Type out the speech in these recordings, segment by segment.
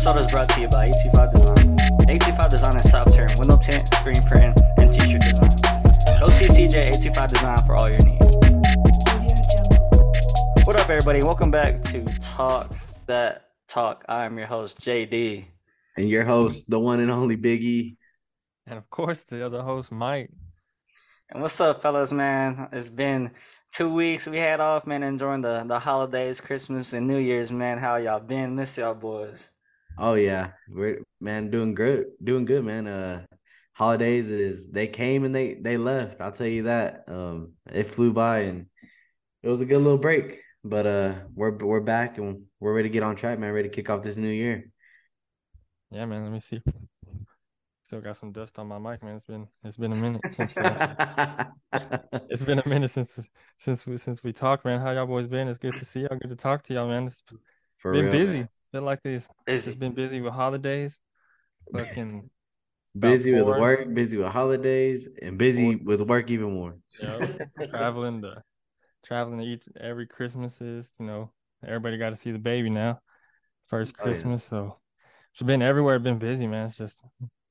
episode is brought to you by AT5 Design. AT5 Design is top tier window tint, screen printing, and t-shirt design. Go see CJ AT5 Design for all your needs. What up, everybody? Welcome back to Talk That Talk. I am your host, JD. And your host, the one and only Biggie. And of course, the other host, Mike. And what's up, fellas, man? It's been two weeks we had off, man, enjoying the, the holidays, Christmas, and New Year's, man. How y'all been? Miss y'all boys. Oh yeah, we're man doing good, doing good, man. Uh, holidays is they came and they they left. I'll tell you that. Um, it flew by and it was a good little break. But uh, we're we're back and we're ready to get on track, man. Ready to kick off this new year. Yeah, man. Let me see. Still got some dust on my mic, man. It's been it's been a minute since uh, it's been a minute since since we since we talked, man. How y'all boys been? It's good to see y'all. Good to talk to y'all, man. It's For been real, busy. man. Been like this. Busy. It's been busy with holidays. Fucking Busy with four. work, busy with holidays, and busy with work even more. you know, traveling to traveling to each every Christmas is, you know, everybody got to see the baby now. First Oh, yeah. Christmas, so it's been everywhere. Been busy, man. It's just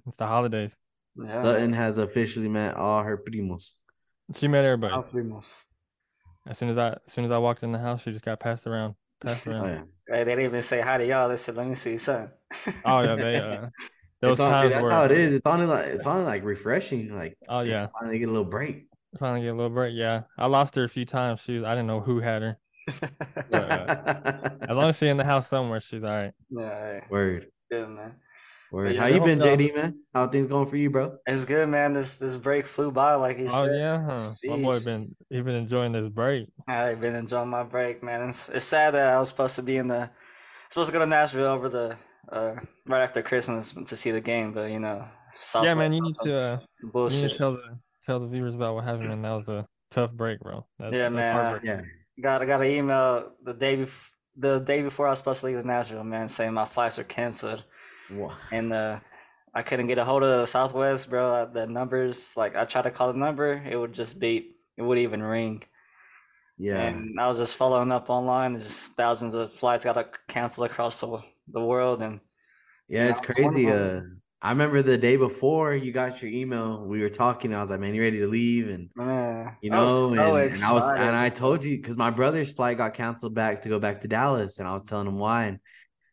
it's the holidays. Yeah, Sutton has officially met all her primos. She met everybody. Al primos. As soon as I as soon as I walked in the house, she just got passed around. Passed Oh yeah. Hey, they didn't even say hi to y'all. They said, "Let me see, son." Oh yeah, they uh there It's was on- times that's where how it is. It's on like it's on like refreshing. Like Oh, yeah. finally get a little break. finally get a little break. Yeah. I lost her a few times. She was I didn't know who had her. As long as she's in the house somewhere, she's all right. yeah, hey, Word, good man. Word. How you been, y'all- JD man? How things going for you, bro? It's good, man. This this break flew by, like he Oh said. yeah, huh? My boy been he been enjoying this break. I've been enjoying my break, man. It's, it's sad that I was supposed to be in the supposed to go to Nashville over the uh right after Christmas to see the game, but you know, Yeah, man, you need to uh, some you need to tell the tell the viewers about what happened, man. That was a tough break, bro. That's, Yeah, that's man, heartbreaking. Yeah. Got I got an email the day before the day before I was supposed to leave to Nashville, man, saying my flights were canceled. And uh I couldn't get a hold of Southwest, bro. Uh, The numbers, like I tried to call the number, it would just beep. It wouldn't even ring. Yeah. And I was just following up online. Just thousands of flights got canceled across the, the world, and Yeah, it's crazy. Uh, I remember the day before you got your email. We were talking. I was like, "Man, you ready to leave?" And man, you know, so and, and I was, and I told you because my brother's flight got canceled back to go back to Dallas, and I was telling him why. And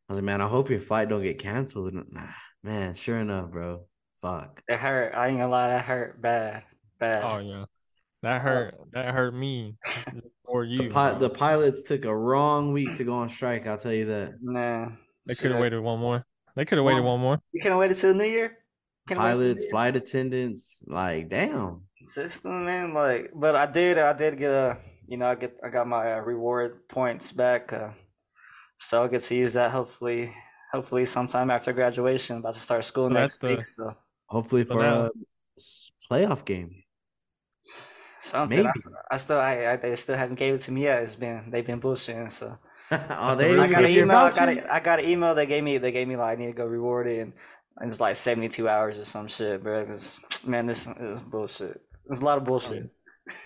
I was like, "Man, I hope your flight don't get canceled." And nah, man, sure enough, bro. Fuck. it hurt. I ain't gonna lie, that hurt bad, bad. Oh yeah, that hurt. That hurt me or The, you. pi- the pilots took a wrong week to go on strike. I'll tell you that. Nah. They could have shit. waited one more. They could have waited one more. You can't wait until New Year. Couldn't wait New Pilots, Year? flight attendants, like, damn. system, man. Like, but I did, I did get a, you know, I get, I got my uh, reward points back, uh, so I'll get to use that hopefully, hopefully sometime after graduation. About to start school So next the- week, so Hopefully for now- a s- playoff game. something. I, Maybe. s- I still, I, I, they still haven't gave it to me yet. It's been, they've been bullshitting. So oh, the they I got an give you a email. I got, a, I got an email. They gave me, they gave me like I need to go reward it, and, and it's like seventy two hours or some shit, bro. 'cause, man, this is bullshit. There's a lot of bullshit. Oh,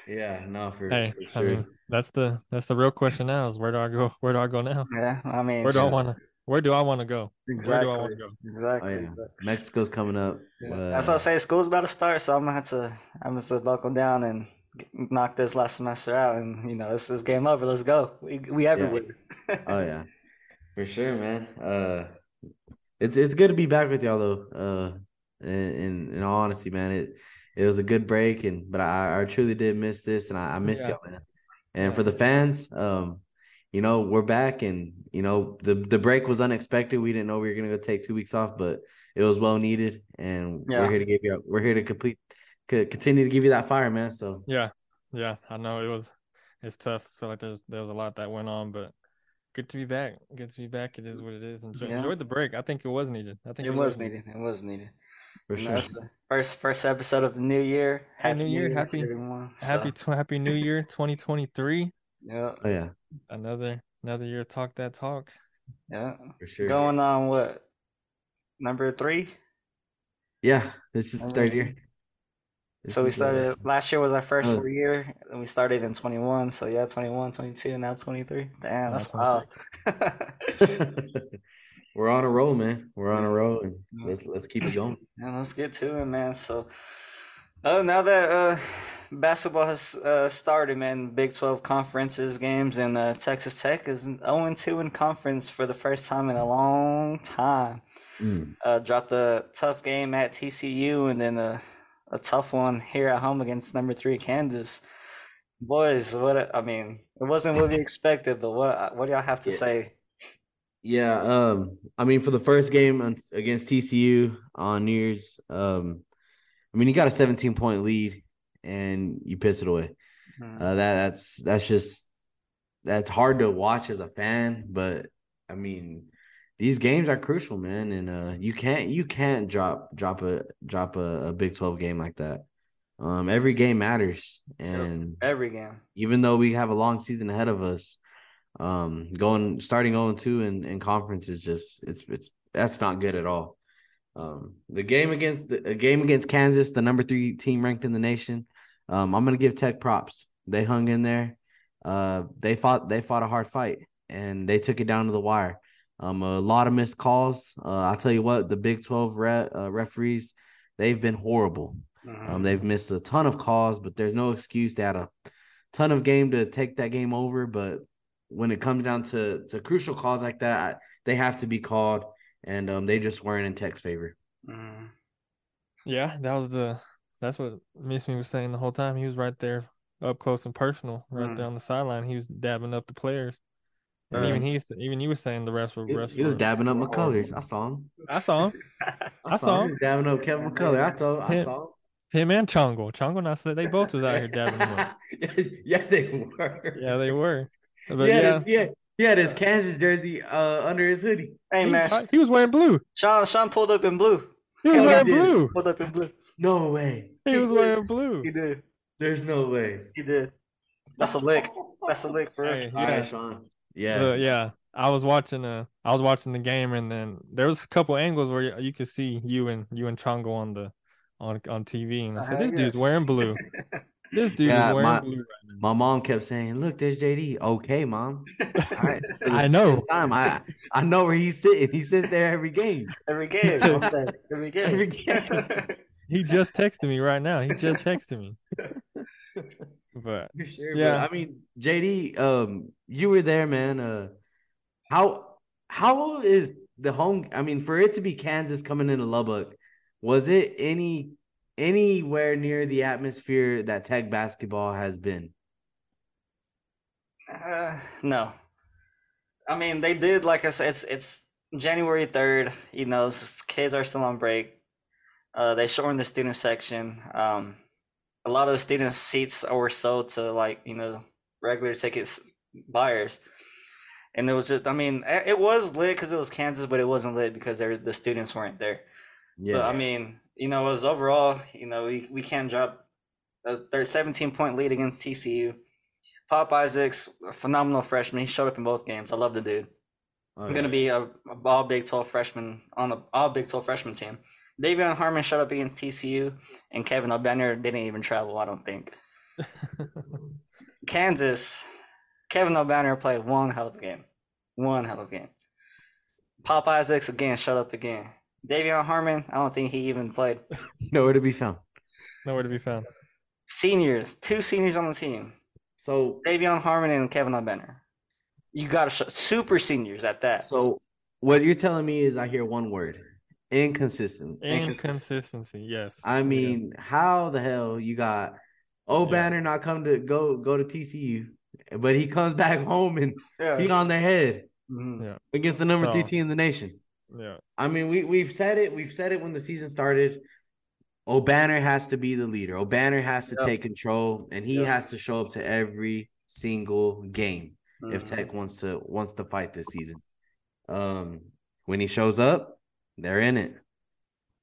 Yeah, no, for, Hey, for I mean, that's the that's the real question now. Is where do I go? Where do I go now? Yeah, I mean, Where do I want to? Where do I want to go? Where exactly, do I want to go? exactly. oh yeah, Mexico's coming up. Yeah, Uh, That's what I say. School's about to start, so I'm gonna have to. I'm gonna have to buckle down and knock this last semester out, and you know, this is game over. Let's go. We we everywhere. Oh yeah, for sure, man. Uh, it's it's good to be back with y'all though. Uh, in in, in all honesty, man, it it was a good break, and but I, I truly did miss this, and I, I missed Yeah. y'all, man. And for the fans, um, you know, we're back, and you know, the the break was unexpected. We didn't know we were gonna go take two weeks off, but it was well needed, and Yeah. we're here to give you. We're here to complete, co- continue to give you that fire, man. So Yeah, yeah. I know it was. It's tough. I feel like there's there was a lot that went on, but good to be back. Good to be back. It is what it is. Enjoy, Yeah. enjoy the break. I think it was needed. I think It was needed. It was needed. for sure. It's the first first episode of the new year. Happy New Year, happy- everyone. Happy So, tw- Happy New Year, 2023. yeah, Oh yeah, Another another year. Talk that talk. yeah. for sure. Going on what? Number three. Yeah, this is third year. This So we is, started last year was our first Oh. year, and we started in 21. So yeah, 21, 22, now 23. Damn, that's wild. we're on a roll, man. We're on a roll, and let's let's keep it going. Yeah, let's get to it, man. So, oh, now that uh, basketball has uh, started, man, Big 12 conferences games, and uh, Texas Tech is 0 2 in conference for the first time in a long time. Mm. Uh, dropped a tough game at TCU, and then a, a tough one here at home against number three Kansas. Boys, what I mean, it wasn't what we expected, but what what do y'all have to Yeah. say? Yeah, um, I mean, for the first game against TCU on New Year's, um, I mean, you got a 17 point lead and you piss it away. Mm, Uh, that that's that's just that's hard to watch as a fan, but I mean, these games are crucial, man, and uh, you can't you can't drop drop a drop a, a Big 12 game like that. Um, every game matters, and Every game. even though we have a long season ahead of us, um, going starting 0 2 in, in conference is just it's it's that's not good at all. Um, the game against the a game against Kansas, the number three team ranked in the nation. Um, I'm gonna give Tech props. They hung in there. Uh, they fought they fought a hard fight and they took it down to the wire. Um, a lot of missed calls. Uh, I'll tell you what, the Big 12 re- uh, referees, they've been horrible. Mhm. Um, they've missed a ton of calls, but there's no excuse. They had a ton of game to take that game over, but when it comes down to to crucial calls like that, they have to be called, and um, they just weren't in Tech's favor. Mhm. Yeah, that was the that's what Missy was saying the whole time. He was right there up close and personal, right Mm. there on the sideline. He was dabbing up the players. And even he even he was saying the rest were He, rest he was were- dabbing up were McCullars. I saw him. I saw him. I saw He him. was dabbing up Kevin McCullar. I told. I Him- saw. him. Him and Chongo. Chongo and I said they both was out here dabbing him up. yeah, they were. Yeah, they were. But he, had yeah, his, he, had, he had his Kansas jersey uh, under his hoodie. Hey he, man, was, he was wearing blue. Sean Sean pulled up in blue. He was Hell, he wearing did. blue. Pulled up in blue. No way. He was wearing blue. He did. There's no way. He did. That's a lick. That's a lick for real. Hey, All yeah. Sean. Yeah. Uh, yeah. I was watching uh I was watching the game and then there was a couple angles where you, you could see you and you and Chongo on the on on TV and I said this yeah. dude's wearing blue. This dude Yeah, is wearing my- blue right now. My mom kept saying, "Look, there's JD." Okay, mom. All right. I know. Time I I know where he's sitting. He sits there every game. Every game. Every game. Every game. He just texted me right now. He just texted me. But For sure. Yeah. Yeah. I mean, JD, um, you were there, man. Uh, how how is the home? I mean, for it to be Kansas coming into Lubbock, was it any anywhere near the atmosphere that Tech basketball has been? Uh, no. I mean, they did like I said. It's it's January third. You know, kids are still on break. Uh, they shortened the student section. Um, a lot of the student seats were sold to like you know regular tickets buyers, and it was just. I mean, it it was lit because it was Kansas, but it wasn't lit because there the students weren't there. Yeah. But I mean, you know, as overall, you know, we, we can't drop a 17 point lead against TCU. Pop Isaacs, a phenomenal freshman. He showed up in both games. I love the dude. Oh, I'm gonna be a, a all Big 12 freshman on the all Big 12 freshman team. De'Vion Harmon showed up against TCU, and Kevin Obanor didn't even travel. I don't think. Kansas, Kevin Obanor played one hell of a game. One hell of a game. Pop Isaacs again showed up again. De'Vion Harmon, I don't think he even played. nowhere to be found. nowhere to be found. Seniors, two seniors on the team. So De'Vion Harmon and Kevin Obanor. You got to show super seniors at that. so what you're telling me is I hear one word. Inconsistent. Inconsistent. Inconsistency, yes. I yes. mean, how the hell you got O Yeah. Banner not come to go go to TCU, but he comes back home and yeah. he on the head Mhm. against the number three team in the nation. Yeah. I mean, we we've said it. We've said it when the season started. Obanor has to be the leader. Obanor has to Yep. take control, and he Yep. has to show up to every single game if Mhm. Tech wants to wants to fight this season. Um, when he shows up, they're in it.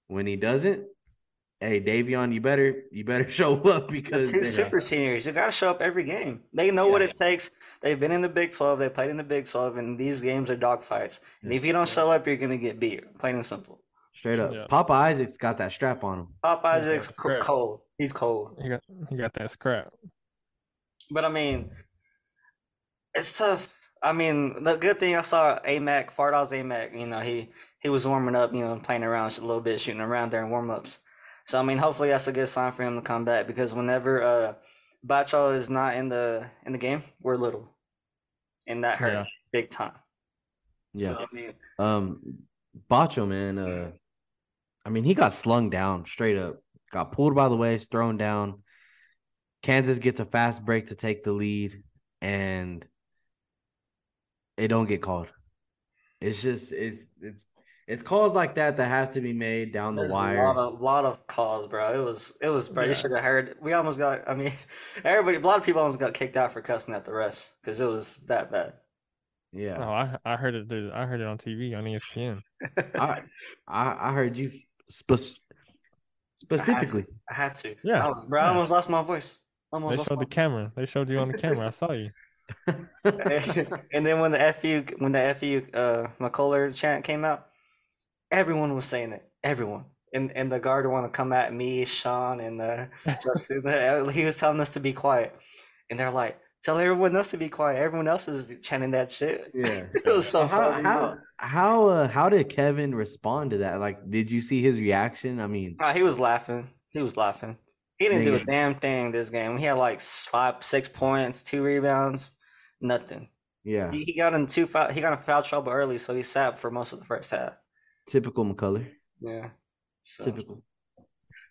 When he doesn't, hey De'Vion, you better you better show up The because two they- super seniors, you got to show up every game. They know what it takes. They've been in the Big 12. They played in the Big 12, and these games are dogfights. And if you don't show up, you're going to get beat. Plain and simple. straight up. Yeah. Papa Isaac's got that strap on him. Papa Isaac's that's cold. He's cold. He got he got that scrap. But I mean, it's tough. I mean, the good thing I saw Aimaq, Fardaws Aimaq, you know, he he was warming up, you know, playing around a little bit, shooting around during warm ups. So I mean, hopefully that's a good sign for him to come back because whenever uh Batcho is not in the in the game, we're little, and that Yeah. hurts big time. Yeah. So, I mean, Um, Batcho, man. Uh, I mean, he got slung down straight up. Got pulled by the waist, thrown down. Kansas gets a fast break to take the lead, and it don't get called. It's just it's it's it's calls like that that have to be made down the there's wire. a lot of lot of calls, bro. It was it was bro. Yeah. You should have heard. We almost got. I mean, everybody. A lot of people almost got kicked out for cussing at the refs because it was that bad. yeah, Oh, I I heard it. dude, I heard it on TV on ESPN. I, I I heard you spe- specifically. I had to. Yeah, I was, bro. I almost lost my voice. Almost They showed my the camera. They showed you on the camera. I saw you. and then when the FU when the FU uh McCullar chant came out, everyone was saying it. Everyone. And and the guard want to come at me, Sean, and uh, Justin. he was telling us to be quiet, and they're like, "Tell everyone else to be quiet. Everyone else is chanting that shit." Yeah. it was so how funny. how how uh, how did Kevin respond to that? Like, did you see his reaction? I mean, Ah, he was laughing. He was laughing. He didn't do a damn thing this game. He had like five, six points, two rebounds, nothing. yeah, He, he got in two foul. He got in foul trouble early, so he sat for most of the first half. Typical McCullar. Yeah. So, Typical.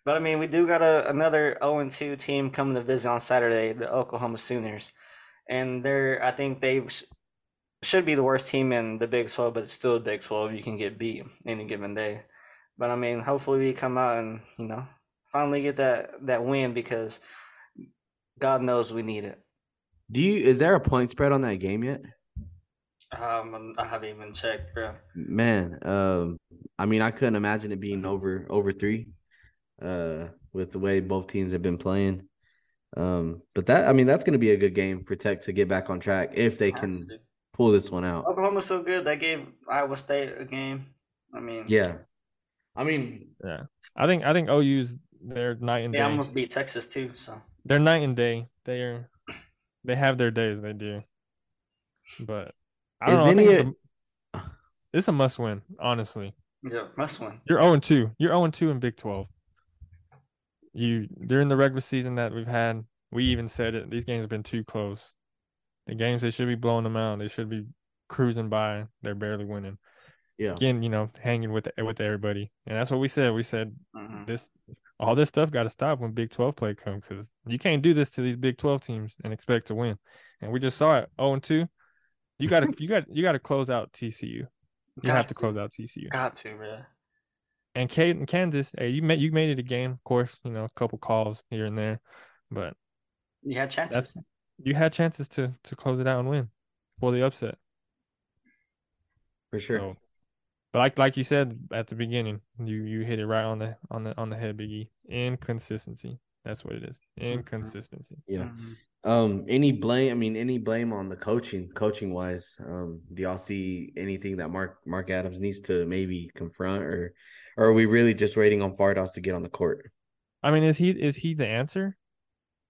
but I mean, we do got a another 0 and 2 team coming to visit on Saturday, the Oklahoma Sooners, and they're I think they sh- should be the worst team in the Big 12, but it's still a Big 12. You can get beat any given day. But I mean, hopefully we come out and you know finally get that that win because God knows we need it. Do you? Is there a point spread on that game yet? Um, I haven't even checked, bro. Man, um, I mean, I couldn't imagine it being over over three, uh, with the way both teams have been playing. Um, but that I mean, that's going to be a good game for Tech to get back on track if they can pull this one out. Oklahoma's so good. They gave Iowa State a game. I mean, Yeah, I mean, Yeah, I think I think OU's their night and they day. almost beat Texas too. So. They're night and day. They are. They have their days. They do. But I don't Is know. I think any it's a, it's a must win. Honestly, Yeah, must win. you're zero and two. You're zero and two in Big Twelve. You during the regular season that we've had, we even said it. These games have been too close. The games they should be blowing them out. They should be cruising by. They're barely winning. yeah, Again, you know, hanging with with everybody, and that's what we said. We said Mhm. this all this stuff got to stop when Big 12 play comes because you can't do this to these Big 12 teams and expect to win. And we just saw it 0 and 2. You got to you got you got to close out TCU. You Got have to close out TCU. Got to, man. And Kate and Kansas, hey, you made you made it a game, of course, you know, a couple calls here and there, but You had chances. you had chances to to close it out and win for the upset. for sure. So, but like like you said at the beginning, you you hit it right on the on the on the head, Biggie. Inconsistency. That's what it is. Inconsistency. Yeah. Mhm. Um, any blame? I mean, any blame on the coaching, coaching wise? Um, do y'all see anything that Mark Mark Adams needs to maybe confront, or, or are we really just waiting on Fardaws to get on the court? I mean, is he is he the answer?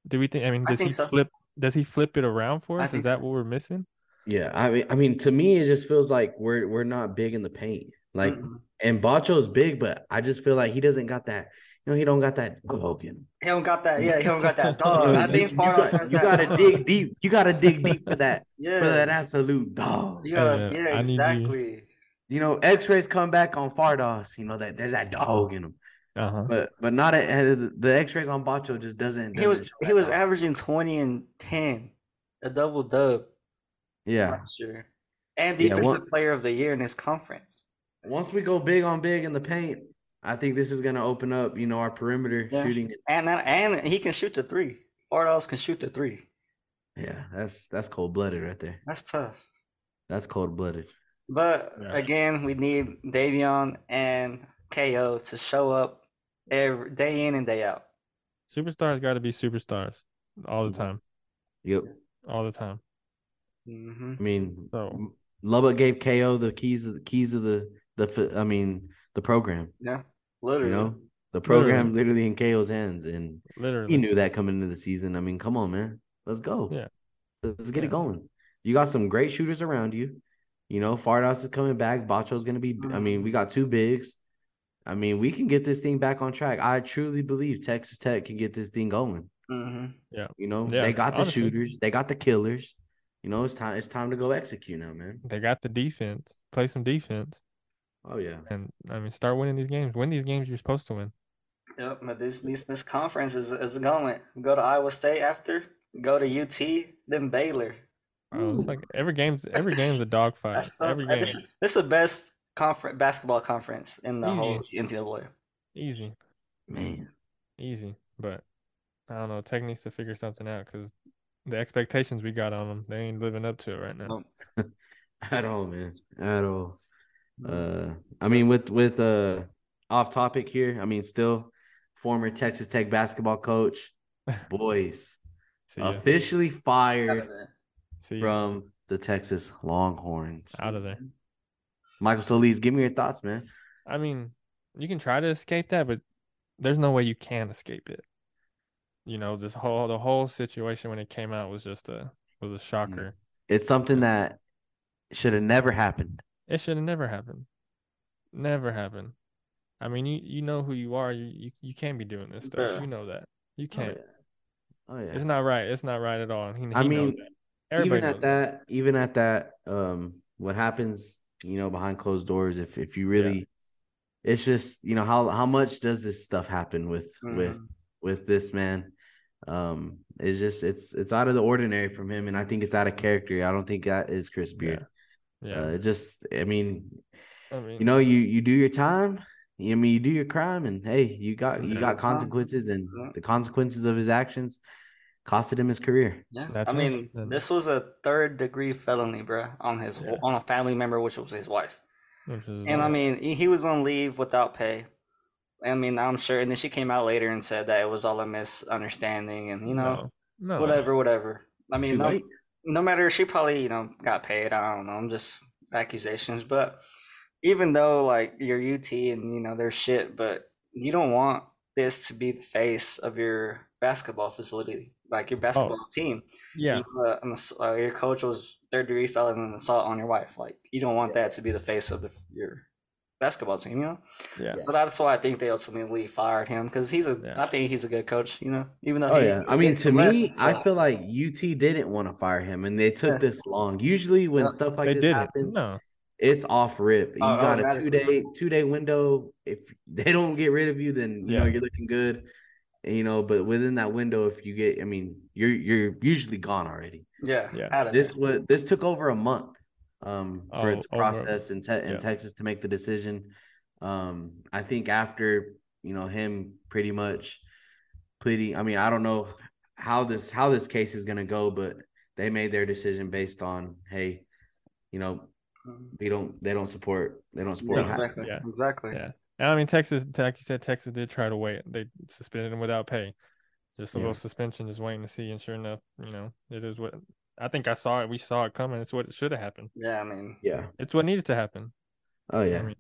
Do we think? I mean, does think he so. flip? Does he flip it around for us? Is that so. what we're missing? Yeah, I mean, I mean, to me, it just feels like we're we're not big in the paint. Like, Mhm. and Batcho's big, but I just feel like he doesn't got that. You know, he don't got that dog in him. He don't got that. Yeah, he don't got that dog. know, I you- think you, got, you that gotta dog. dig deep. You gotta dig deep for that Yeah. for that absolute dog. You gotta, yeah, I you- exactly. You know, X-rays come back on Fardaws. You know that there's that dog in him. Uh huh. But but not a, uh, the X-rays on Batcho just doesn't. He doesn't was he was dog. averaging twenty and ten, a double dub Yeah. last year, and Yeah, one- player of the year in his conference. Once we go big on big in the paint, I think this is gonna open up. You know, our perimeter Yeah. shooting. And and he can shoot the three. Fardaws can shoot the three. Yeah, that's that's cold blooded right there. That's tough. That's cold blooded. But Yeah. again, we need De'Vion and KO to show up every day in and day out. Superstars got to be superstars all the Mhm. time, Yep. all the time. hmm I mean, So- Lubbock gave KO the keys of the keys of the the. I mean, the program. Yeah, You literally. know, the program's literally in KO's hands, and Literally. he knew that coming into the season. I mean, come on, man, let's go. Yeah. let's get Yeah. it going. you got some great shooters around you. You know, Fardaws is coming back. Batcho's gonna be. I mean, we got two bigs. I mean, we can get this thing back on track. I truly believe Texas Tech can get this thing going. hmm You know, Yeah, they got the honestly. shooters, they got the killers. You know, it's time. It's time to go execute now, man. They got the defense. Play some defense, Oh yeah. and I mean, start winning these games. Win these games you're supposed to win. Yep, but this this this conference is is going. Go to Iowa State after, go to UT, then Baylor. Bro, it's like every game's every game's a dogfight. That's so, Every this, game, is- this is the best conference basketball conference in the whole NCAA. easy, Man. easy. But I don't know. Tech needs to figure something out because the expectations we got on them, they ain't living up to it right now. Nope. At all, man. At all. Uh, I mean, with with uh, off topic here. I mean, still former Texas Tech basketball coach, boys officially fired there. See ya. from the Texas Longhorns. out of there. Michael Solis, give me your thoughts, man. I mean, you can try to escape that, but there's no way you can escape it. You know, this whole the whole situation when it came out was just a was a shocker. It's something that should have never happened. It should have never happened. Never happened. I mean, you you know who you are. You you, you can't be doing this stuff. Yeah. You know that. You Oh can't. yeah. Oh yeah. It's not right. It's not right at all. He, he I mean, that. Even at knows that, even at that, um, what happens, you know, behind closed doors, if if you really, it's just you know how how much does this stuff happen with with Mhm. with this man? Um, it's just it's it's out of the ordinary from him, and I think it's out of character. I don't think that is Chris Beard. Yeah. Uh, it just, I mean, I mean, you know, you you do your time. I mean, you do your crime, and hey, you got you got consequences, and the consequences of his actions costed him his career. Yeah, That's I it. mean, Then- this was a third degree felony, bruh, on his Yeah. on a family member, which was his wife. which is And I mean, he he was on leave without pay. I mean, I'm sure. And then she came out later and said that it was all a misunderstanding, and you know, no, no, whatever, whatever. I mean, too no, late. No matter, she probably you know got paid. I don't know. I'm just accusations, but even though like you're UT and you know there's shit, but you don't want this to be the face of your basketball facility, like your basketball team. Yeah, You, uh, your coach was third degree felon and assault on your wife. Like you don't want that to be the face of the, your basketball team, you know. yeah. So that's why I think they ultimately fired him because he's a. Yeah. I think he's a good coach, you know. Even though Oh he, yeah, I mean to he left, me, I feel like UT didn't want to fire him, and they took Yeah. this long. Usually, when Yeah. stuff like this didn't. happens, No, it's off rip. You Oh, got a two day, two day window. If they don't get rid of you, then you know you're looking good. And, you know, but within that window, if you get, I mean, you're you're usually gone already. yeah, Yeah. out of This there. was this took over a month, um, for it Oh, to over- process in, te- in yeah. Texas to make the decision. Um, I think after you know him pretty much pleading. I mean, I don't know how this how this case is gonna go, but they made their decision based on hey, you know, we don't they don't support they don't support. Yeah, exactly. Yeah. Exactly. Yeah. and I mean Texas, like you said, Texas did try to wait. They suspended him without pay, just a Yeah. little suspension, just waiting to see. And sure enough, you know, it is what I think I saw it. We saw it coming. It's what it should have happened. Yeah, I mean, Yeah. It's what needed to happen. Oh yeah. I mean,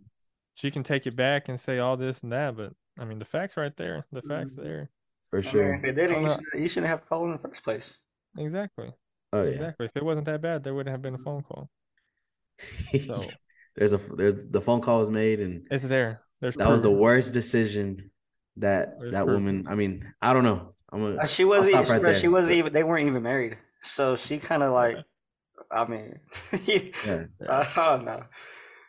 she can take it back and say all this and that, but I mean, the facts right there. The facts Mhm. there. for I mean, sure. if it didn't, you, shouldn't, you shouldn't have called in the first place. Exactly. Oh yeah. Exactly. If it wasn't that bad, there wouldn't have been a phone call. So there's a there's the phone call was made and it's there. There's that was the worst decision that There's that proof. woman. I mean, I don't know. I'm Uh, gonna. She wasn't. Even, right bro, she wasn't even. They weren't even married. So she kind of like. I mean, Yeah. Yeah. I don't know.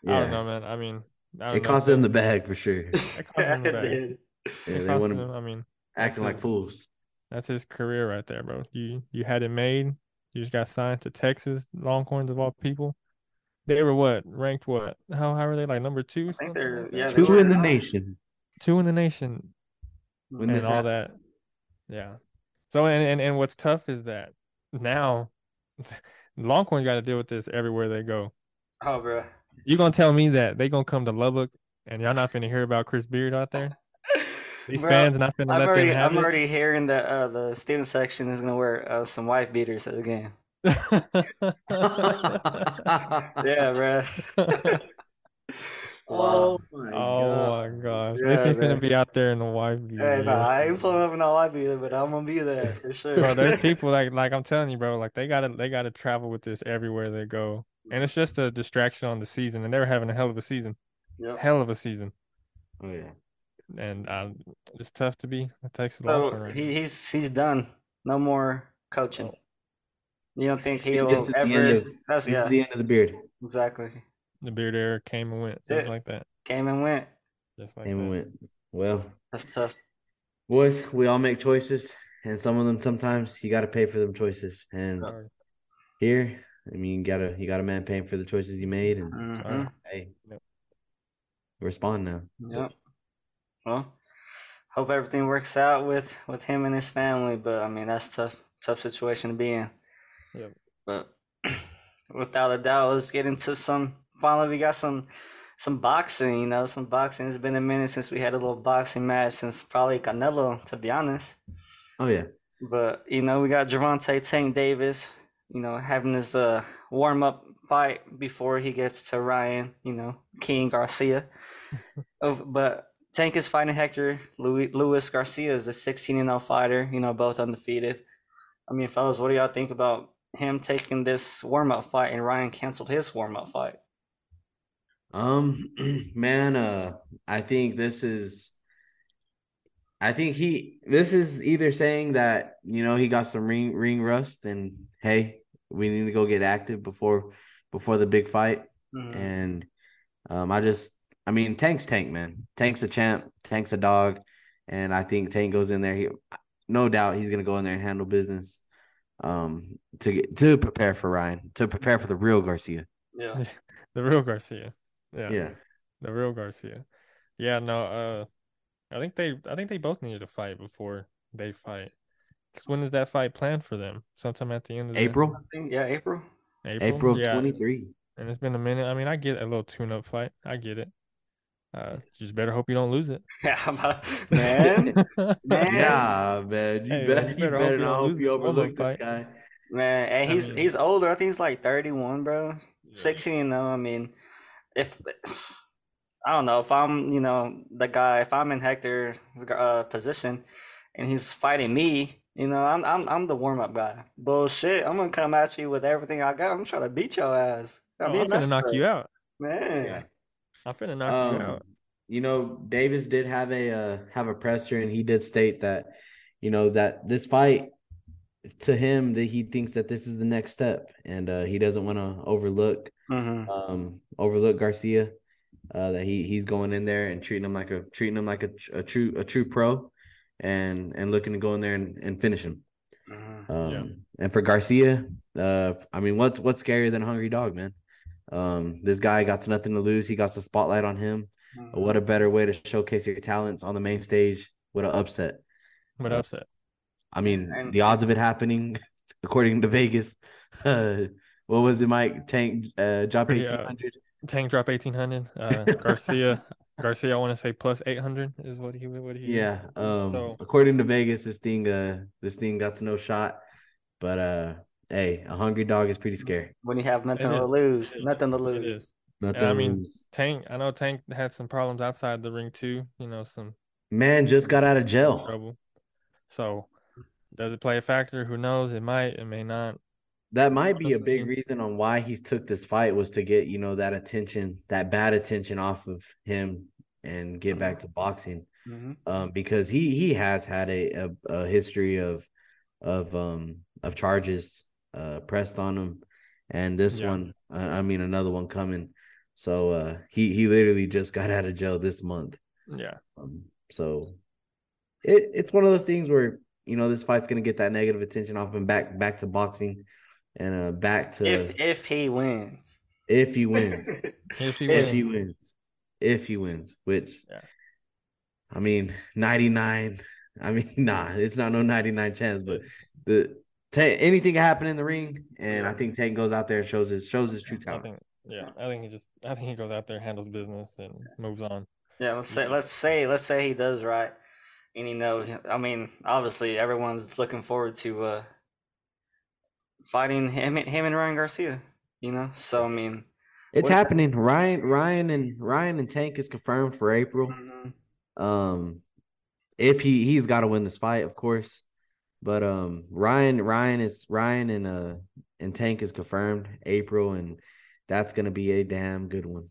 I don't know, man. I mean, I It know. cost them the bag for sure. It cost them the It bag. did. Yeah, It they want them- to I mean, acting like it. fools. that's his career right there, bro. You you had it made. You just got signed to Texas Longhorns of all people. They were what ranked? What? How how are they like number two? I think they're- yeah, that? they Two in the not- nation. two in the nation When and all happened. that. Yeah. So and, and and what's tough is that now Longhorns got to deal with this everywhere they go. Oh, bro. You gonna tell me that they gonna come to Lubbock and y'all not finna hear about Chris Beard out there? These Bro, fans not finna I'm let already, them have I'm it. already hearing that uh, the student section is gonna wear uh, some wife beaters at the game. Yeah, bro. Wow. my Oh my gosh. Yeah, Missy's man. gonna be out there in the white beater. Hey, nah. I ain't pulling up in no white either, but I'm gonna be there for sure. Bro, there's people like like I'm telling you, bro, like they gotta they gotta travel with this everywhere they go. And it's just a distraction on the season, and they were having a hell of a season. Yep. Hell of a season. Oh yeah. And uh, it's tough to be It takes a Texas So Longhorn right he, he's he's done. No more coaching. You don't think he'll is the end ever? of- That's This yeah, is the end of the beard. exactly. The beard era came and went, That's just like that. Came and went. Just like And we that. went. Well, That's tough. boys, we all make choices, and some of them sometimes you got to pay for them choices. And Sorry. here, I mean, you gotta you got a man paying for the choices you made, and Mhm. hey, Yep. respond now. Yep. Well, hope everything works out with with him and his family. But I mean, that's tough, tough situation to be in. Yep. But without a doubt, let's get into some. Finally, we got some some boxing. You know, some boxing. It's been a minute since we had a little boxing match since probably Canelo, to be honest. Oh yeah, But you know, we got Gervonta Tank Davis. You know, having his uh warm up fight before he gets to Ryan. You know, King Garcia. Oh, but Tank is fighting Hector. Louis Luis Garcia is a 16 and 0 fighter. You know, both undefeated. I mean, fellas, what do y'all think about him taking this warm up fight and Ryan canceled his warm up fight? Um, man, uh, I think this is. I think he. This is either saying that you know he got some ring ring rust, and hey, we need to go get active before before the big fight. Mhm. And um, I just, I mean, Tank's Tank, man. Tank's a champ. Tank's a dog, and I think Tank goes in there. He, no doubt, he's gonna go in there and handle business. Um, to get to prepare for Ryan, to prepare for the real Garcia. Yeah. The real Garcia. Yeah. Yeah. The real Garcia. Yeah, no, uh I think they I think they both needed to fight before they fight. Cause when is that fight planned for them? Sometime at the end of the April, I think, yeah, April. April, April of yeah. twenty three. And it's been a minute. I mean, I get a little tune up fight. I get it. Uh just better hope you don't lose it. Yeah, man, man. Yeah, man. You Hey, better, man, you you better better, hope you not don't hope you overlook this fight. guy. Man, and I he's mean- he's older. I think he's like 31, bro. 16 though. I mean, if I don't know if I'm, you know, the guy, if I'm in Hector's uh, position and he's fighting me, you know, I'm I'm I'm the warm up guy. Bullshit. I'm gonna come at you with everything I got. I'm trying to beat your ass. Oh, I mean, I'm gonna knock you out. man. Yeah. I'm gonna knock you Um, out. you know, Davis did have a uh, have a presser, and he did state that, you know, that this fight to him that he thinks that this is the next step, and uh, he doesn't want to overlook hmm um overlook Garcia. Uh, that he he's going in there and treating him like a treating him like a, a true a true pro, and and looking to go in there and, and finish him. hmm Um, Yeah. and for Garcia, uh, I mean, what's what's scarier than a hungry dog, man? Um, this guy got nothing to lose. He got the spotlight on him. What a better way to showcase your talents on the main stage with an upset. But uh, upset. I mean, And- the odds of it happening, according to Vegas, uh, what was it, Mike? Tank uh, drop eighteen hundred. eighteen uh. Tank drop eighteen hundred. Uh Garcia Garcia, I want to say plus eight hundred is what he what he Yeah. Um, So- according to Vegas, this thing, uh, this thing got to no shot. But uh, hey, a hungry dog is pretty scary. When you have nothing to lose, nothing to lose. Nothing I mean, lose. Tank, I know Tank had some problems outside the ring too. You know, some Man just got out of jail. trouble. So, does it play a factor? Who knows? It might. It may not. That might be a big reason on why he's took this fight was to get, you know, that attention, that bad attention off of him and get back to boxing. hmm Um, because he he has had a, a, a history of of um of charges uh pressed on him and this Yeah. one uh, I mean another one coming. So uh he he literally just got out of jail this month. Yeah. Um, so it it's one of those things where you know this fight's gonna get that negative attention off him back back to boxing and uh back to If if, if he wins, he wins If he wins. if he wins. wins if he wins which Yeah. I mean 99 I mean nah it's not no 99 chance but the Ta- anything can happen in the ring and I think Tank goes out there and shows his shows his true I talent. think. Yeah, I think he just. I think he goes out there, handles business, and moves on. Yeah, let's say let's say let's say he does right, and you know, I mean, obviously everyone's looking forward to uh fighting him him and Ryan Garcia. You know, so I mean, It's happening. Ryan, Ryan, and Ryan and Tank is confirmed for April. Mhm. Um, if he he's got to win this fight, of course. But um, Ryan, Ryan is Ryan and uh and Tank is confirmed April, and that's gonna be a damn good one.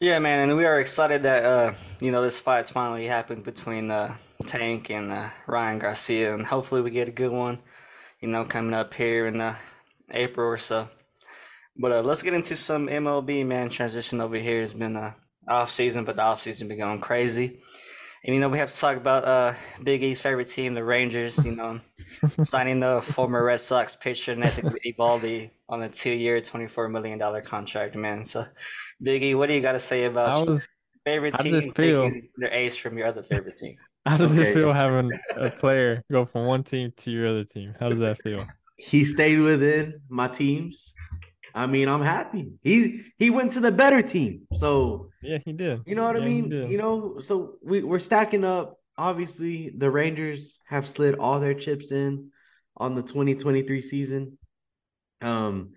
Yeah, man, and we are excited that uh, you know, this fight's finally happened between uh Tank and uh, Ryan Garcia, and hopefully we get a good one, you know, coming up here in uh, April or so. But uh, let's get into some MLB, man. Transition over here has been uh, off season, but the off season been going crazy. And you know, we have to talk about uh Big E's favorite team, the Rangers, you know, signing the former Red Sox pitcher Nathan Eovaldi on a two-year, $24 million contract, man. So, Big E, what do you got to say about your favorite team it feel? taking their ace from your other favorite team? How does Okay. it feel having a player go from one team to your other team? How does that feel? He stayed within my teams. I mean, I'm happy. He he went to the better team, so Yeah, he did. You know what I Yeah, he mean? You know, so we, we're stacking up. Obviously, the Rangers have slid all their chips in on the 2023 season. Um,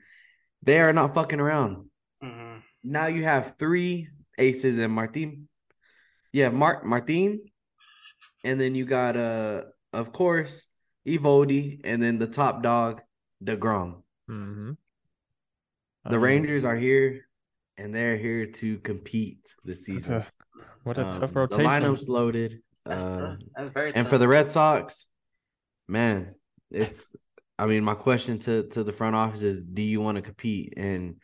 they are not fucking around. Mhm. Now you have three aces and Martin. Yeah, Mark Martin. And then you got uh of course Eovaldi and then the top dog, DeGrom. Mm-hmm. The Rangers are here and they're here to compete this season. What a Um, tough The rotation. lineup's loaded. That's, Uh, tough. That's very and tough. for the Red Sox, man, it's. I mean, my question to to the front office is: Do you want to compete? And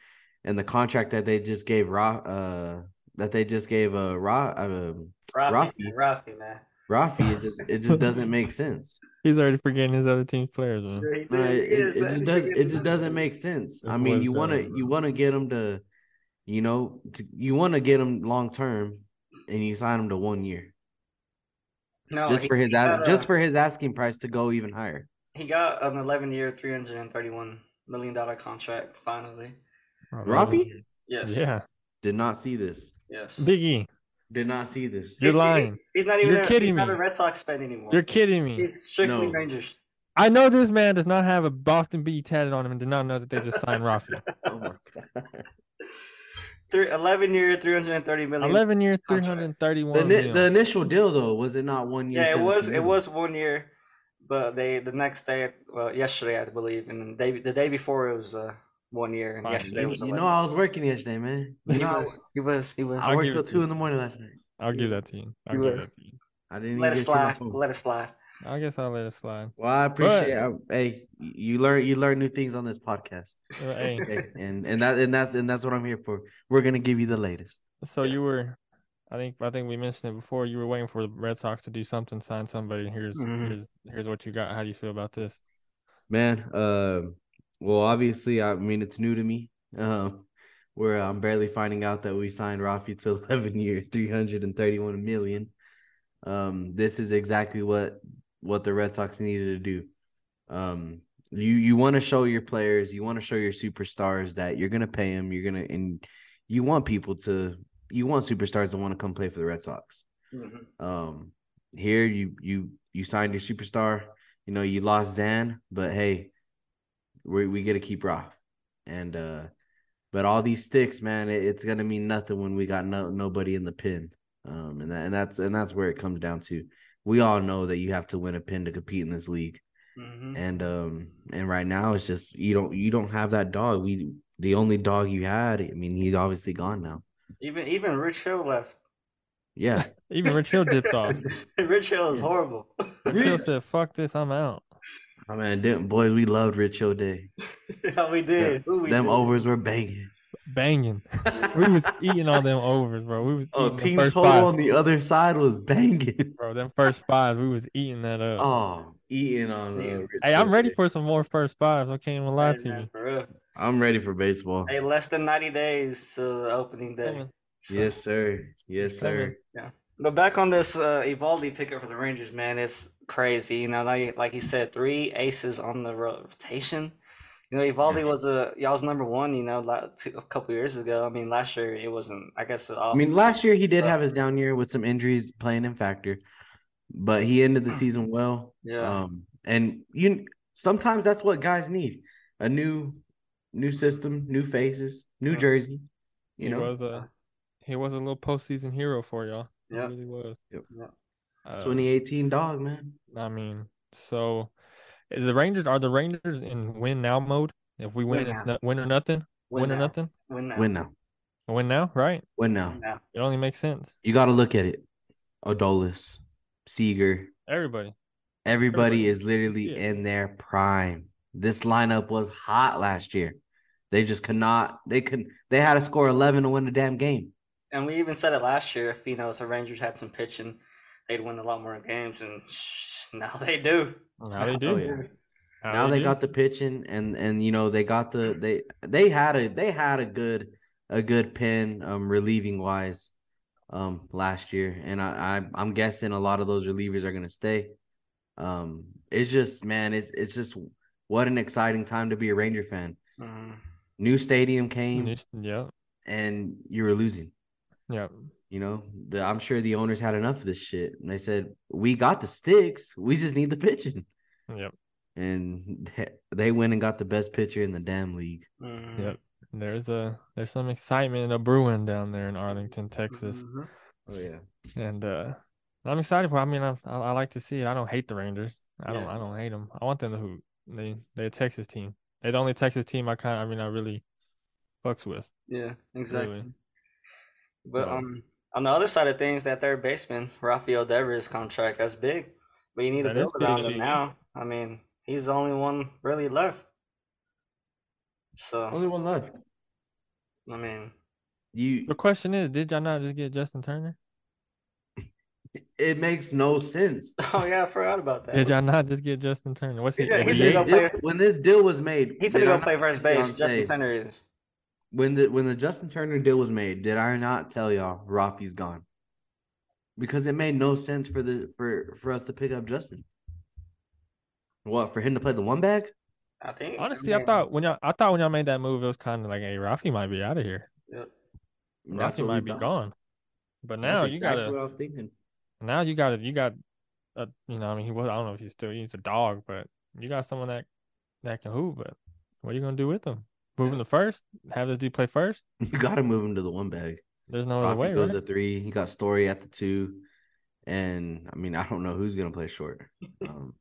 and the contract that they just gave Ra, uh, that they just gave uh, Ra, uh, Rafi, Rafi. Rafi, man. Rafi, it just it just doesn't make sense. He's already forgetting his other team's players, man. Yeah, he Uh, did. it, He it is, man. just He does forget it his just other doesn't make sense. It's I mean, you want to you want to get him to, you know, to, you want to get him long term, and you sign him to one year No, just he- for his he a- got, just for his asking price to go even higher. he got an 11 year, 331 million dollar contract finally. Rafi Yes. Yeah. did not see this. Yes. Biggie, Did not see this. You're He's- lying. He's not even. You're a, kidding he's not me. a Red Sox fan anymore. you're kidding me. He's strictly No. Rangers. I know this man does not have a Boston B tatted on him and did not know that they just signed Rafi. Oh my god. Three, 11 year, 330 million. 11 year, 331 The, million. the initial deal though was it not one year? Yeah, it was. It was one year, but they the next day, well, yesterday I believe, and the day the day before it was uh one year, and Fine. yesterday You, was. you 11. know, I was working yesterday, man. You he know, I, was. He was. He was. I I'll worked give till it to two you. in the morning last night. I'll give that to you. I'll You give was. that to you. I didn't Let it even get slide. Let it slide. I guess I'll let it slide. Well, I appreciate. I, hey, you learn you learn new things on this podcast, Uh, Hey, and and that and that's and that's what I'm here for. We're gonna give you the latest. so you were, I think I think we mentioned it before. You were waiting for the Red Sox to do something, sign somebody. Here's Mhm. here's here's what you got. How do you feel about this? Man, uh, well, obviously, I mean, it's new to me. Um, where I'm barely finding out that we signed Rafi to 11 year, 331 million. Um, this is exactly what what the Red Sox needed to do. Um, you you want to show your players, you want to show your superstars that you're gonna pay them, you're gonna, and you want people to, you want superstars to want to come play for the Red Sox. Mhm. Um, here you you you signed your superstar. You know you lost Zan, but hey, we we get to keep Roth, and uh, but all these sticks, man, it, it's gonna mean nothing when we got no nobody in the pin. Um, and that and that's and that's where it comes down to. We all know that you have to win a pin to compete in this league, Mhm. and um, and right now it's just you don't you don't have that dog. We the only dog you had. I mean, he's obviously gone now. Even even Rich Hill left. Yeah, Even Rich Hill dipped off. Rich Hill is horrible. Rich Hill said, "Fuck this, I'm out." I mean, didn't boys, we loved Rich Hill Day. yeah, we did. Ooh, we Them did. overs were banging. Banging. We was eating all them overs, bro. We was Oh, team total five, on the other side was banging. bro. Them first five, we was eating that up. Oh, eating on. Uh, Rich hey, I'm ready for some more first fives. I can't even lie Hey, to man, you. I'm ready for baseball. Hey, less than 90 days to opening day. Coming. So- Yes, sir. Yes, sir. But back on this uh, Eovaldi pickup for the Rangers, man, it's crazy. You know, like, like you said, three aces on the rotation. You know, Eovaldi was a y'all's number one. You know, la- two, a couple years ago. I mean, last year it wasn't. I guess it I mean, last year he did have his down year with some injuries playing in factor, but he ended the season well. yeah, Um, and you sometimes that's what guys need a new new system, new faces, new Yeah. jersey. You he know, was a he was a little postseason hero for y'all. He Yeah. really was. Yep. Yeah. Uh, 2018 dog man. I mean, so is the Rangers are the Rangers in win now mode? If we win, Win it's now. not win or nothing. Win, or nothing. Win now. Win now, Win now, right? win now. Now. It only makes sense. You got to look at it. Adolis, Seager, Everybody. everybody Everybody. is literally Yeah. in their prime. This lineup was hot last year. They just could not. They could. They had to score 11 to win the damn game. And we even said it last year. If you know, if the Rangers had some pitching, they'd win a lot more games. And now they do. Now they do. Oh, yeah. Now now they do. got the pitching and and you know they got the they they had a they had a good a good pin um relieving wise um last year and I, I I'm guessing a lot of those relievers are gonna stay. Um it's just man it's it's just what an exciting time to be a Ranger fan. Mhm. New stadium came New- Yeah. and you were losing. Yeah. You know, the, I'm sure the owners had enough of this shit and they said, We got the sticks, we just need the pitching. Yep. And they went and got the best pitcher in the damn league. Mhm. Yep. There's a there's some excitement a brewing down there in Arlington, Texas, Mhm. Oh yeah. and uh, I'm excited for. I mean, I, I I like to see it. I don't hate the Rangers. I don't I don't hate them. I want them to hoop. They they're a Texas team. They're the only Texas team I kind. I mean, I really fucks with. Yeah, exactly. But So- um, on the other side of things, that third baseman, Rafael Devers contract, that's big. But you need to build around him now. I mean, he's the only one really left. So Only one left. I mean, You The question is, did y'all not just get Justin Turner? it makes no sense. oh yeah, I forgot about that. Did y'all not just get Justin Turner? What's he? Yeah, he's When gonna this, go deal, play- when this deal was made, He did finna go play first base. Justin Turner is. When the when the Justin Turner deal was made, did I not tell y'all Rafi's gone? Because it made no sense for the for for us to pick up Justin. What for him to play the one bag? I think. Honestly, I mean, thought when y'all, I thought when y'all made that move, it was kind of like, hey, Rafi might be out of here. Yep. That's Rafi what might be thought. gone. But That's now you exactly gotta, what I was thinking. now you gotta, you got, a, you know, I mean, he was, I don't know if he's still, he's a dog, but you got someone that that can hoop. But what are you gonna do with him? Move him to first? Have the dude play first? You got to move him to the one bag. There's no other Rafi way, goes right? to three. He got Story at the two, and I mean I don't know who's gonna play short. Um,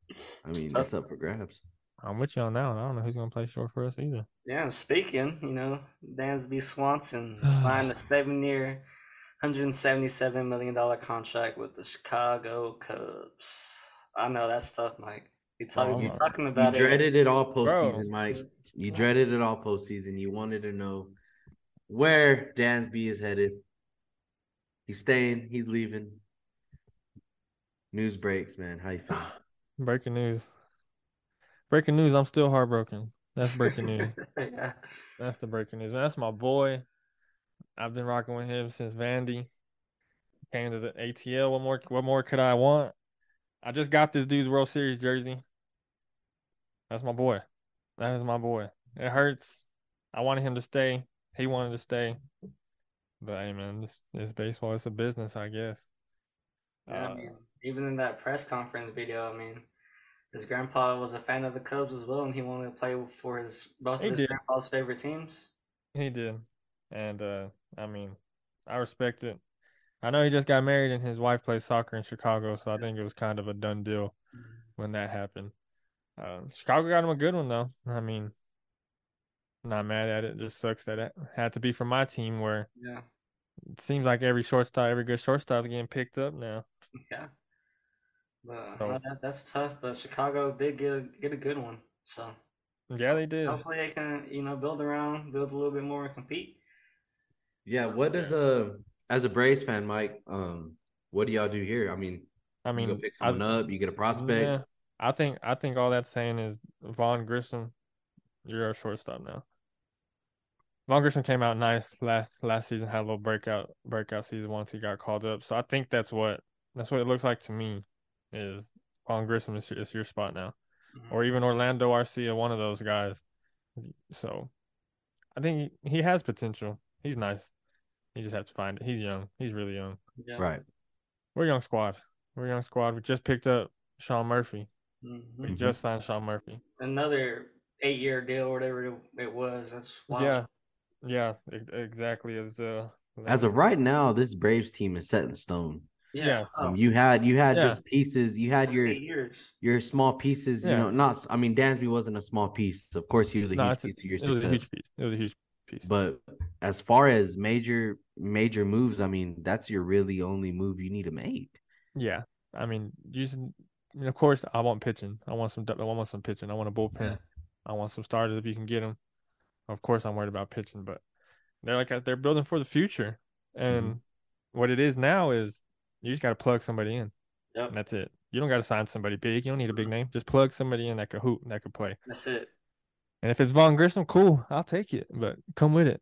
I mean that's up for grabs. I'm with you on that one. I don't know who's gonna play short for us either. Yeah, speaking, you know, Dansby Swanson signed a seven-year, hundred seventy-seven million dollar contract with the Chicago Cubs. I know that's tough, Mike. You talking? you talking You about it? dreaded it all Bro. postseason, Mike. You dreaded it all postseason. You wanted to know where Dansby is headed. He's staying. He's leaving. News breaks, man. How you feel? Breaking news. Breaking news. I'm still heartbroken. That's breaking news. yeah. That's the breaking news. That's my boy. I've been rocking with him since Vandy came to the ATL. What more? What more could I want? I just got this dude's World Series jersey. That's my boy. That is my boy. It hurts. I wanted him to stay. He wanted to stay. But hey, man, this this baseball. It's a business, I guess. Yeah, I Uh, mean, even in that press conference video, I mean, his grandpa was a fan of the Cubs as well, and he wanted to play for his both of his did. grandpa's favorite teams. He did. And uh I mean, I respect it. I know he just got married and his wife plays soccer in Chicago, so I think it was kind of a done deal when that happened. Uh, Chicago got him a good one though. I mean, not mad at it. Just sucks that it had to be for my team where Yeah, it seems like every shortstop, every good shortstop is getting picked up now. yeah. But So- uh, that, that's tough. But Chicago did get a, get a good one, so Yeah, they did. hopefully they can you know build around, build a little bit more, and compete. Yeah. What does a as a Braves fan, Mike? Um, what do y'all do here? I mean, I mean, you mean, go pick I- someone up. You get a prospect. Yeah, I think I think all that's saying is Vaughn Grissom, you're a shortstop now. Vaughn Grissom came out nice last last season, had a little breakout breakout season once he got called up. So I think that's what that's what it looks like to me is Vaughn Grissom is, your- is your spot now, Mhm. or even Orlando Arcia, one of those guys. So I think he, he has potential. He's nice. He just has to find it. He's young. He's really young. yeah. Right. We're a young squad. We're a young squad. We just picked up Sean Murphy. Mhm. We just signed Sean Murphy. Another eight year deal or whatever it, it was. That's wild. Yeah, yeah, exactly. As uh, As of right now, this Braves team is set in stone. Yeah. Um, you had you had Yeah. just pieces. You had your your small pieces. You know, not. I mean, Dansby wasn't a small piece. Of course, he was a No, huge it's a- piece of your it was a huge success. piece. It was a huge piece. But as far as major major moves, I mean, that's your really only move you need to make. yeah, I mean, using. I mean, of course, I want pitching. I want some. I want some pitching. I want a bullpen. Yeah. I want some starters if you can get them. Of course, I'm worried about pitching, but they're like uh, they're building for the future. And mm-hmm. what it is now is you just got to plug somebody in. Yep. And that's it. You don't got to sign somebody big. You don't need a big mm-hmm. name. Just plug somebody in that could hoop, and that could play. That's it. And if it's Vaughn Grissom, cool, I'll take it. But come with it.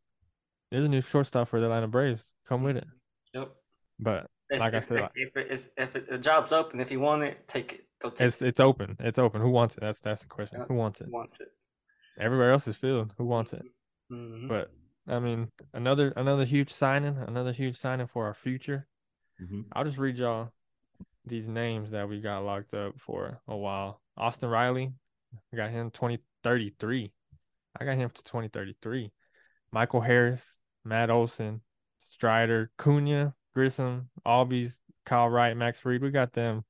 There's a new shortstop for the Atlanta Braves. Come with it. Yep. But It's, Like I said, if, it- it's, if it, the job's open, if you want it, take it. Go take it. it's it's open. It's open. Who wants it? That's that's the question. Yeah. Who wants it. it? Who wants it. Everywhere else is filled. Who wants it? Mhm. But I mean, another another huge signing, another huge signing for our future. Mhm. I'll just read y'all these names that we got locked up for a while. Austin Riley, we got him 2033. I got him to 2033. Michael Harris, Matt Olson, Strider, Cunha, Grissom, Albies, Kyle Wright, Max Fried. We got them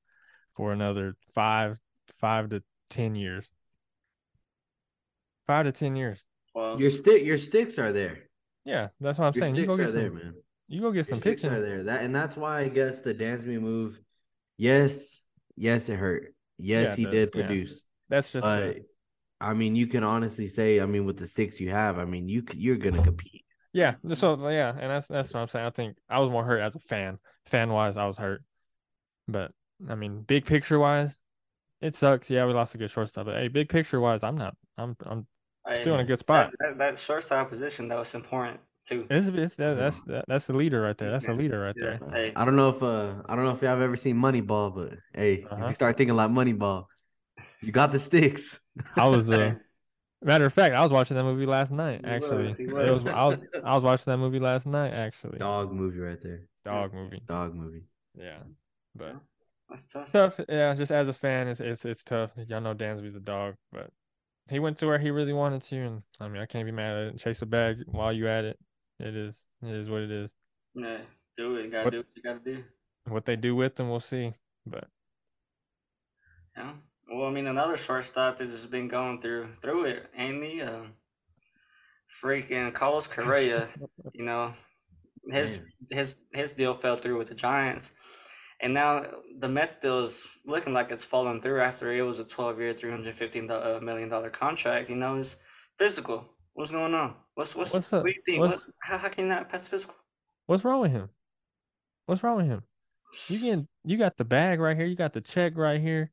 for another five, five to ten years. Five to ten years. Well, Your stick, your sticks are there. Yeah, that's what I'm Your saying. You sticks go are get there, some. man. You go get Your some sticks pitching. are there. That and that's why I guess the Dansby move. Yes, yes, it hurt. Yes, Yeah, he the- did yeah. produce. That's just uh, But the- I mean, you can honestly say, I mean, with the sticks you have, I mean, you you're gonna compete. Yeah. So yeah, and that's that's what I'm saying. I think I was more hurt as a fan. Fan wise, I was hurt. But I mean, big picture wise, it sucks. Yeah, we lost a good shortstop. But hey, big picture wise, I'm not. I'm I'm I- still in a good spot. that, that shortstop position that was important too. It's, it's that, that's that, that's the leader right there. That's a leader right Yeah. there. Hey. I don't know if uh, I don't know if y'all have ever seen Moneyball, but hey, Uh-huh. you start thinking like Moneyball, you got the sticks. I was uh, matter of fact, I was watching that movie last night. You Actually, was, was. I was I was watching that movie last night. Actually, Dog movie right there. dog movie. Dog movie. Yeah, but That's tough. tough. Yeah, just as a fan, it's it's it's tough. Y'all know Dansby's a dog, but he went to where he really wanted to, and I mean, I can't be mad at it. Chase a bag while you at it. It is it is what it is. Yeah, do it. You gotta What- do what you gotta do. What they do with them, we'll see. But Yeah. I mean, another shortstop has just been going through through it, ain't he? Uh, freaking Carlos Correa. you know, his his his deal fell through with the Giants, and now the Mets deal is looking like it's falling through after it was a twelve year, three hundred fifteen uh, million dollar contract. You know, it's physical. What's going on? What's what's, What's up? what do you think? What's- What, how, how can you not pass physical? what's wrong with him? What's wrong with him? You getting you got the bag right here. You got the check right here.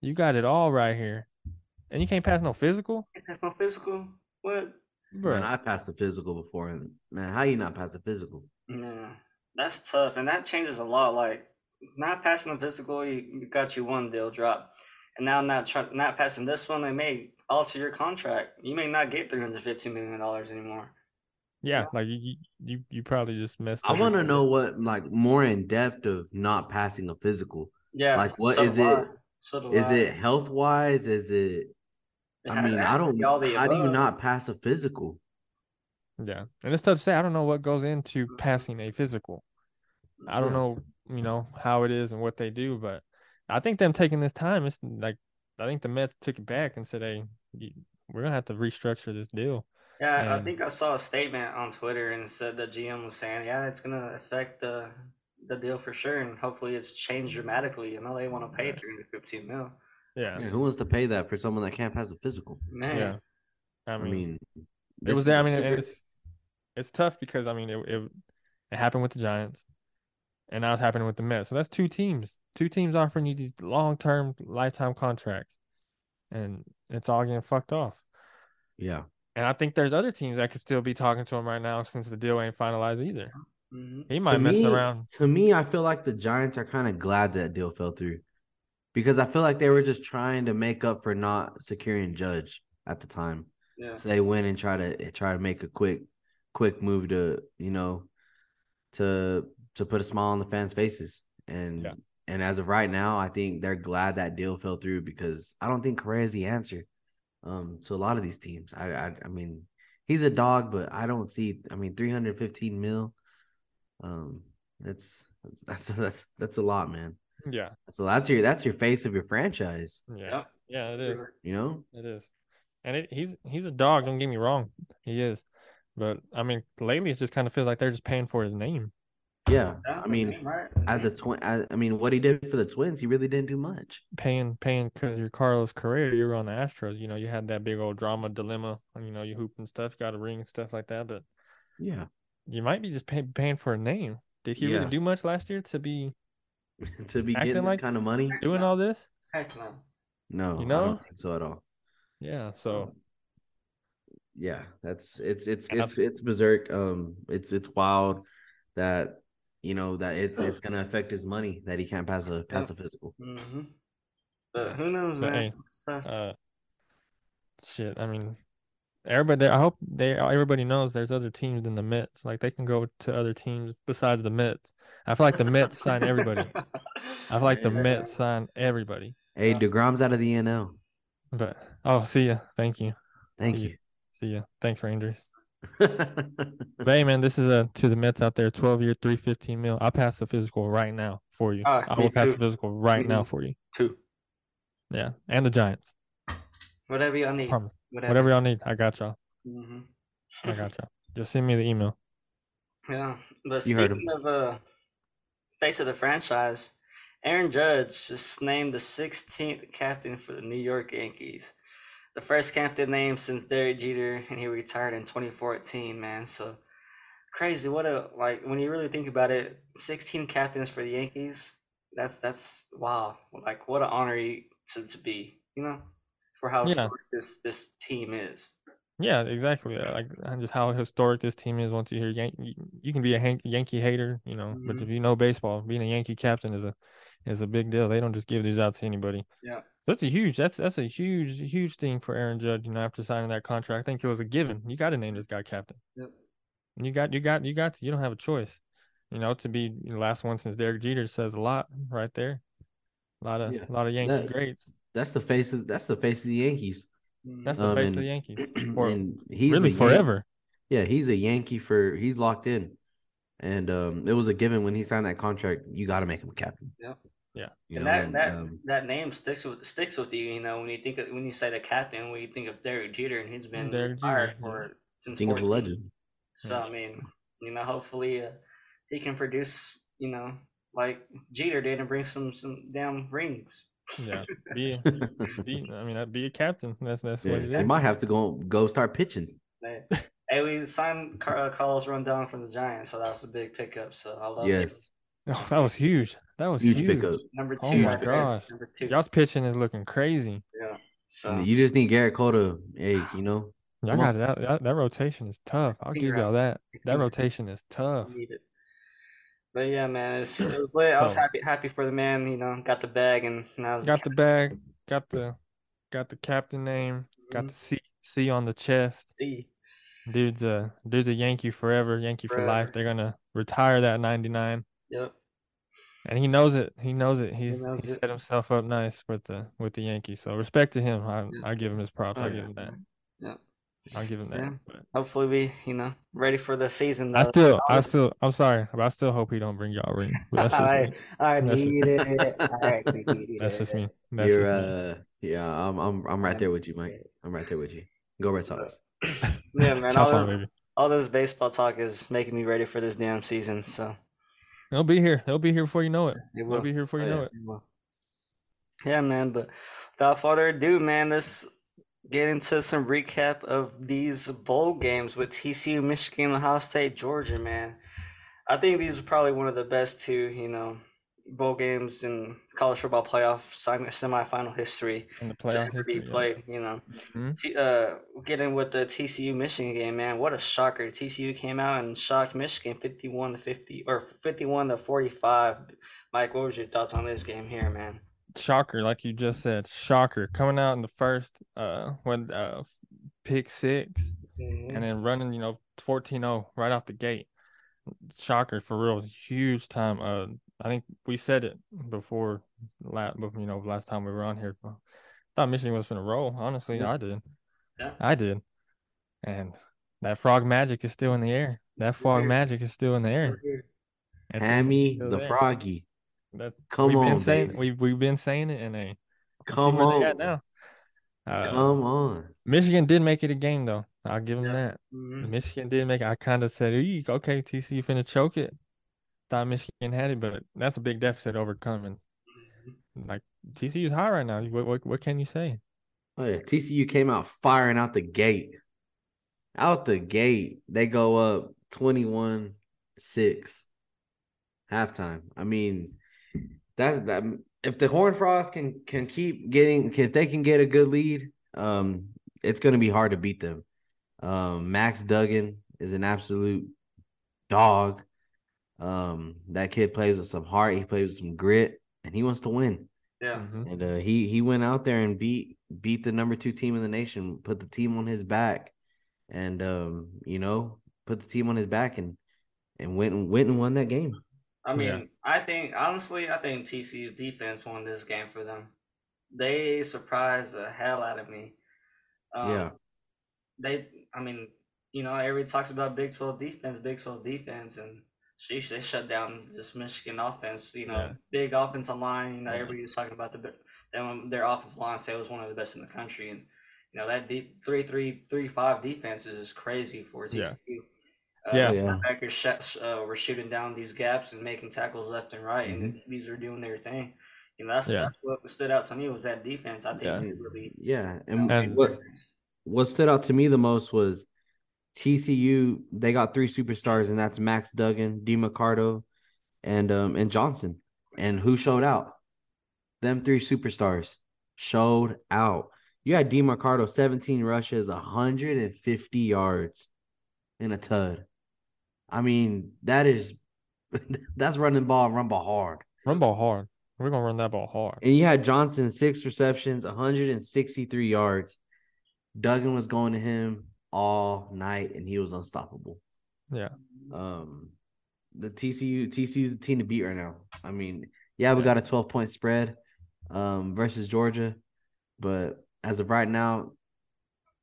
You got it all right here, and you can't pass no physical, That's no physical. What? bro. Man, I passed the physical before, and man, how you not pass the physical? Yeah, that's tough, and that changes a lot. Like not passing the physical, you, you got you one deal drop, and now not try, not passing this one, they may alter your contract. You may not get three hundred fifteen million dollars anymore. yeah, like you you you, you probably just messed. I want to know what like more in depth of not passing a physical. Yeah, Like, what so is do I. it- So do Is I. it health wise? Is it? It I ha- mean, I don't. be all the How do you not pass a physical? Yeah, and it's tough to say. I don't know what goes into passing a physical. I don't Yeah. know, you know, how it is and what they do, but I think them taking this time, it's like I think the Mets took it back and said, "Hey, we're gonna have to restructure this deal." Yeah, I think I saw a statement on Twitter and it said the GM was saying, yeah, it's gonna affect the the deal for sure, and hopefully it's changed mm-hmm. dramatically. You know, they want to pay three hundred fifteen mil. Yeah, Yeah, who wants to pay that for someone that can't pass a physical? Man, yeah. I I mean, mean, it was is there. I a mean, super- it's it's tough because I mean, it, it it happened with the Giants, and now it's happening with the Mets. So that's two teams, two teams offering you these long term, lifetime contracts, and it's all getting fucked off. yeah. And I think there's other teams that could still be talking to him right now since the deal ain't finalized either. Mhm. He might mess me, around. To me, I feel like the Giants are kind of glad that deal fell through because I feel like they were just trying to make up for not securing Judge at the time. yeah. So they went and try to try to make a quick, quick move to you know, to to put a smile on the fans' faces. And Yeah. and as of right now, I think they're glad that deal fell through because I don't think Correa is the answer. um to a lot of these teams. I I, I mean, he's a dog, but I don't see. I mean, three hundred fifteen mil. Um, that's that's that's that's a lot, man. Yeah, So that's your that's your face of your franchise. yeah, yeah. It is. You know. It is, and it, he's he's a dog. Don't get me wrong, he is. But I mean, lately it just kind of feels like they're just paying for his name. Yeah. Yeah, I mean, right? as a twin, I, I mean, what he did for the Twins, he really didn't do much. paying paying because you're Carlos Correa, you were on the Astros. You know, you had that big old drama dilemma, and you know, you hoop and stuff, got a ring and stuff like that. But Yeah. You might be just pay, paying for a name. Did he Yeah. really do much last year to be to be Acting getting this kind of money. doing all this? Heck no. No, You I know? don't think so at all. Yeah. So yeah, that's it's it's And it's it's berserk. Um, it's it's wild that you know that it's it's gonna affect his money that he can't pass a pass a physical. hmm But who knows, But man? hey, It's tough. uh, shit. I mean, everybody. I hope they everybody knows there's other teams than the Mets. Like they can go to other teams besides the Mets. I feel like the Mets sign everybody. I feel like the Yeah. Mets sign everybody. Hey, Yeah. deGrom's out of the NL. But oh, see ya. Thank you. Thank See you. See ya. Thanks, Rangers. But hey, man, this is a to the Mets out there. Twelve year, three fifteen mil. I'll pass the physical right now for you. Ah, I will pass too. the physical right now Mhm. for you. Two. Yeah, and the Giants. Whatever y'all need. Promise. Whatever. Whatever y'all need, I got y'all. hmm I got y'all. Just send me the email. Yeah, but You heard speaking of uh, face of the franchise, Aaron Judge just named the 16th captain for the New York Yankees. The first captain named since Derek Jeter, and he retired in 2014. Man, so crazy. What a like when you really think about it, 16 captains for the Yankees. That's that's wow. Like what an honor you- to to be. You know, for how Yeah. historic this this team is. Yeah, exactly. uh, Like uh, just how historic this team is. Once you hear Yankee, you can be a Han- Yankee hater, you know, but Mhm. if you know baseball, being a Yankee captain is a is a big deal. They don't just give these out to anybody. Yeah. So that's a huge. That's that's a huge huge thing for Aaron Judge. You know, after signing that contract, I think it was a given. You got to name this guy captain. Yep. And you got you got you got to, you don't have a choice. You know, to be the last one since Derek Jeter says a lot right there. A lot of Yeah. a lot of Yankee That- greats. That's the face of that's the face of the Yankees. Mhm. That's the Um, face of the Yankees. For and he's really a Yan- forever. Yeah, he's a Yankee for he's locked in, and um, it was a given when he signed that contract. You got to make him a captain. Yeah. Yeah. you and know, that and, that um, that name sticks with sticks with you. You know, when you think of, when you say the captain, when you think of Derek Jeter, and he's been Derek retired Jeter, for since think of a legend. So I mean, you know, hopefully uh, he can produce. You know, like Jeter did, and bring some some damn rings. Yeah. Be, be I mean, that'd be a captain. That's that's yeah, what it is. he is. might have to go go start pitching. Hey, hey, we signed Car- uh, Carlos Rodón from the Giants, so that was a big pickup. So I love it. Yes, Oh, that was huge. That was huge, huge. pickup. Number two. Oh my right gosh. Number two. Y'all's pitching is looking crazy. Yeah. So You just need Gerrit Cole to, hey, you know, Y'all got that, that. That rotation is tough. I'll give y'all that. That rotation is tough. need it. But yeah, man, it's, it was lit. I was happy happy for the man. You know, got the bag, and now Got the bag. Got the got the captain name. Got the mm-hmm. C C on the chest. C. Dude's a dude's a Yankee forever. Yankee for life. They're gonna retire that ninety nine. Yep. And he knows it. He knows it. He's knows he it. set himself up nice with the with the Yankees. So respect to him. I Yeah. I give him his props. Oh, I yeah. give him that. Yeah. I'll give him that. Yeah. But Hopefully, we you know ready for the season. I though. still, I still, I'm sorry, but I still hope he don't bring y'all ring. But that's just I, me. I That's just- it. I need That's just me. That's you're, just me. uh, yeah, I'm, I'm, I'm right there with you, Mike. I'm right there with you. Go Red Sox. Yeah, man. All, Shots on, this, baby. all this baseball talk is making me ready for this damn season. So They'll be here. They'll be here before you know it. it They'll will. be here before you Oh, know yeah. it. It. Yeah, man. But without further ado, man, let's get into some recap of these bowl games with TCU, Michigan, Ohio State, Georgia. Man, I think these are probably one of the best two, you know, bowl games in college football playoff semi- semifinal history In the playoff history. yeah. played. You know, Mhm. T- uh, getting with the TCU Michigan game, man, what a shocker! TCU came out and shocked Michigan fifty-one to fifty or fifty-one to forty-five. Mike, what was your thoughts on this game here, man? Shocker, like you just said, shocker. Coming out in the first, uh, when uh, pick six, and then running, you know, 14-0 right off the gate. Shocker for real. Huge time. Uh, I think we said it before, last, you know, last time we were on here. thought Michigan was gonna roll. Honestly, Yeah. I did. Yeah. I did. And that frog magic is still in the air. That frog magic is still in the air. Hammy the there. froggy. That's Come we've been on, saying baby. we've we've been saying it, and they Come see where they at on. now. Uh, Come on. Michigan did make it a game though. I'll give them Yeah. that. Mhm. Michigan did make. it. I kind of said, "Eek, okay, TCU finna choke it." Thought Michigan had it, but that's a big deficit overcoming. Like TCU's high right now. What what, what can you say? Oh yeah, TCU came out firing out the gate. Out the gate, they go up 21 6 halftime. I mean, that's that if the Horned Frogs can can keep getting if they can get a good lead, um, it's gonna be hard to beat them. Um, Max Duggan is an absolute dog. Um, that kid plays with some heart, he plays with some grit, and he wants to win. Yeah. Mhm. And uh, he he went out there and beat beat the number two team in the nation, put the team on his back, and um, you know, put the team on his back and and went and went and won that game. I mean, Yeah. I think honestly, I think TCU's defense won this game for them. They surprised the hell out of me. Um, Yeah. They, I mean, you know, everybody talks about Big 12 defense, Big 12 defense, and sheesh, they shut down this Michigan offense. You know, Yeah. big offensive line. You know, Yeah. everybody was talking about the them, their offensive line. Say it was one of the best in the country, and you know that deep three three three five defense is just crazy for. TCU. Yeah. Oh, yeah. linebackers sh- uh, were shooting down these gaps and making tackles left and right, and these are doing their thing. You know, that's Mm-hmm. Yeah. that's what stood out to me was that defense. I think Yeah. really Yeah, you know, and, And- what difference. what stood out to me the most was TCU. They got three superstars, and that's Max Duggan, Demercado, and um and Johnson. And who showed out? Them three superstars showed out. You had Demercado, 17 rushes, 150 yards in a tud. I mean, that is that's running ball, run ball hard. Run ball hard. We're gonna run that ball hard. And you had Johnson, six receptions, 163 yards. Duggan was going to him all night, and he was unstoppable. Yeah. Um, the TCU TCU's the team to beat right now. I mean, yeah, we got a 12 point spread um versus Georgia, but as of right now,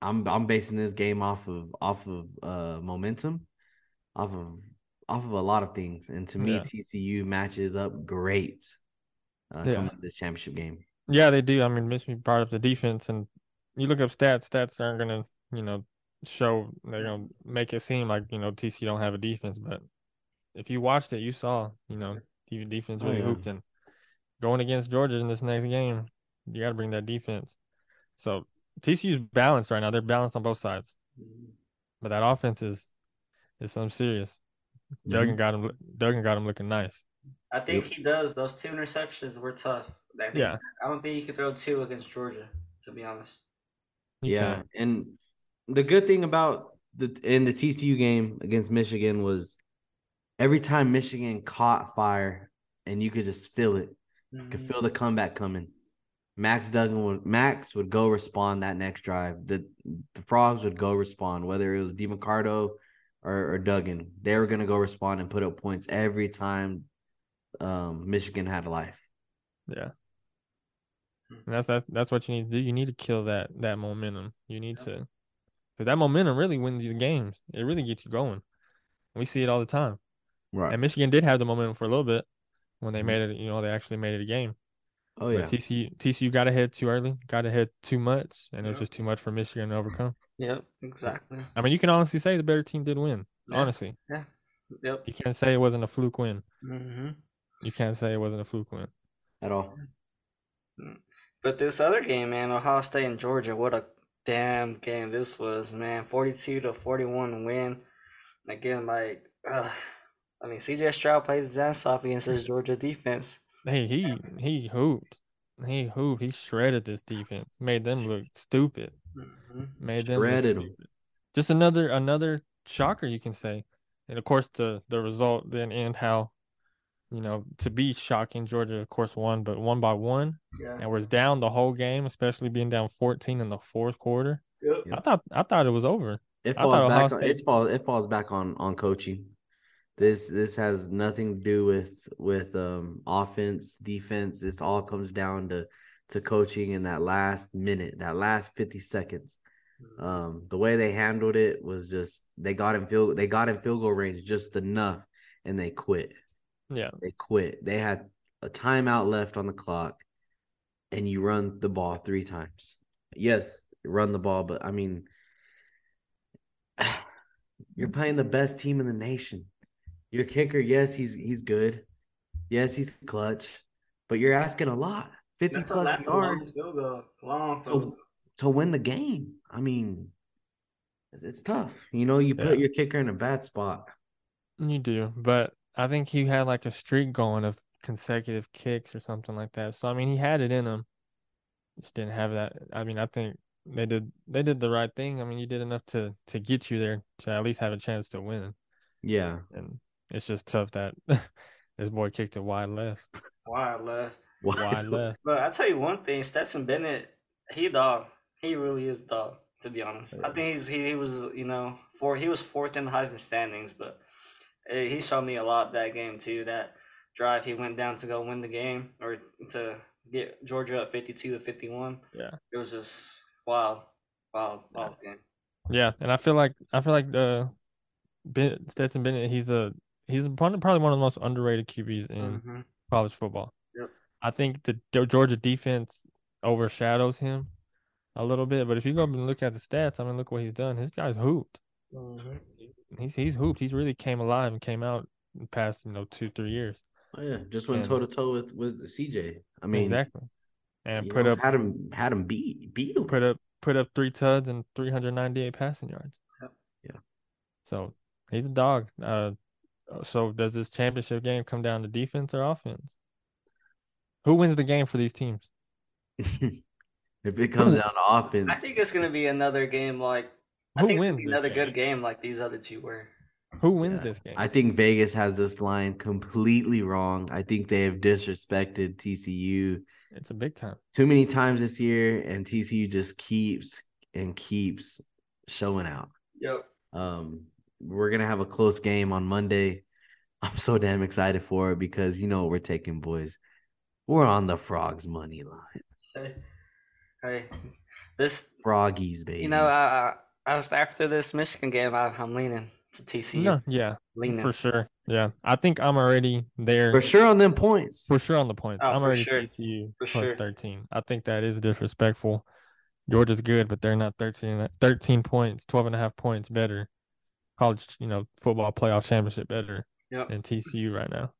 I'm I'm basing this game off of off of uh momentum, off of off of a lot of things. And to me, Yeah. TCU matches up great uh Yeah. coming to this championship game. Yeah, they do. I mean, Michigan brought up the defense, and you look up stats. Stats aren't gonna, you know, show. They're gonna make it seem like you know TC don't have a defense, but if you watched it, you saw, you know, the defense Oh, really yeah. hooped. And going against Georgia in this next game, you got to bring that defense. So TCU's balanced right now. They're balanced on both sides, but that offense is is something serious. Mm-hmm. Duggan got him. Duggan got him looking nice. I think he does. Those two interceptions were tough. I think- Yeah. I don't think you could throw two against Georgia, to be honest. You yeah, can't. and the good thing about the in the TCU game against Michigan was every time Michigan caught fire, and you could just feel it, you could feel the comeback coming. Max Duggan would Max would go respond that next drive. The the frogs would go respond, whether it was Demercado or, or Duggan. They were gonna go respond and put up points every time um, Michigan had a life. Yeah. And that's that's that's what you need to do. You need to kill that that momentum. You need Yep. to, because that momentum really wins you the games. It really gets you going. We see it all the time. Right. And Michigan did have the momentum for a little bit when they Mhm. made it. You know, they actually made it a game. Oh yeah. But TCU TCU got ahead too early, got ahead too much, and it was just too much for Michigan to overcome. Yep, exactly. I mean, you can honestly say the better team did win. Yeah. Honestly, Yeah. Yep. you can't say it wasn't a fluke win. Mm-hmm. You can't say it wasn't a fluke win. At all. But this other game, man, Ohio State and Georgia, what a damn game this was, man. 42 to 41 win. Again, like, ugh. I mean, CJ Stroud played his ass off against this Georgia defense. Hey, he he hooped. He hooped. He shredded this defense. Made them look stupid. Mhm. Made them look Shredded 'em. stupid. Just another another shocker, you can say. And of course, the the result then and how, you know, to be shocking. Georgia, of course, won, but one by one, Yeah. and was down the whole game, especially being down fourteen in the fourth quarter. Yep. I thought I thought it was over. It I falls thought Ohio back. On, it State- falls. It falls back on on coaching. This this has nothing to do with with um offense, defense. This all comes down to to coaching in that last minute, that last 50 seconds. Um, the way they handled it was just they got in field they got in field goal range just enough and they quit. Yeah. They quit. They had a timeout left on the clock and you run the ball three times. Yes, run the ball, but I mean you're playing the best team in the nation. Your kicker, yes, he's he's good. Yes, he's clutch, but you're asking a lot. 50 That's plus a yards field. Long to, to win the game. I mean, it's, it's tough. You know, you put Yeah. your kicker in a bad spot. You do, but I think he had like a streak going of consecutive kicks or something like that. So I mean, he had it in him. Just didn't have that. I mean, I think they did they did the right thing. I mean, you did enough to to get you there to at least have a chance to win. Yeah. And it's just tough that this boy kicked it wide left, Wide left. wide left. But I tell you one thing, Stetson Bennett, he dog. He really is dog. To be honest, I think he's he, he was you know for he was fourth in the Heisman standings, but eh, he showed me a lot that game too. That drive he went down to go win the game or to get Georgia up fifty two to fifty one. Yeah. it was just wild, wild, wild game. Yeah, and I feel like I feel like the ben, Stetson Bennett, he's a he's probably one of the most underrated QBs in Mhm. college football. Yep. I think the Georgia defense overshadows him a little bit, but if you go up and look at the stats, I mean, look what he's done. His guy's hooped. Mhm. He's he's hooped. He's really came alive and came out in the past, you know, two three years. Oh, yeah. Just went toe to toe with with CJ. I mean, exactly. And put know, up had him had him beat beat him. put up put up three tuds and 398 passing yards. Yeah. So he's a dog. Uh, so does this championship game come down to defense or offense? Who wins the game for these teams? if it comes down to offense, I think it's gonna be another game like I Who think it's gonna wins be another game? good game like these other two were. Who wins Yeah. this game? I think Vegas has this line completely wrong. I think they have disrespected TCU it's a big time. too many times this year, and TCU just keeps and keeps showing out. Yep. Um, we're gonna have a close game on Monday. I'm so damn excited for it because you know what we're taking, boys. We're on the frogs money line. Hey, hey, this Froggies, baby. you know I, I I- after this Michigan game I, I'm leaning to TCU. No, yeah, leaning for sure. Yeah, I think I'm already there for sure on them points. for sure on the points. Oh, I'm already sure. TCU For plus sure. 13. I think that is disrespectful. Georgia's good, but they're not 13, 13 points, 12 and a half points better. College, you know, football playoff championship better Yep. than TCU right now.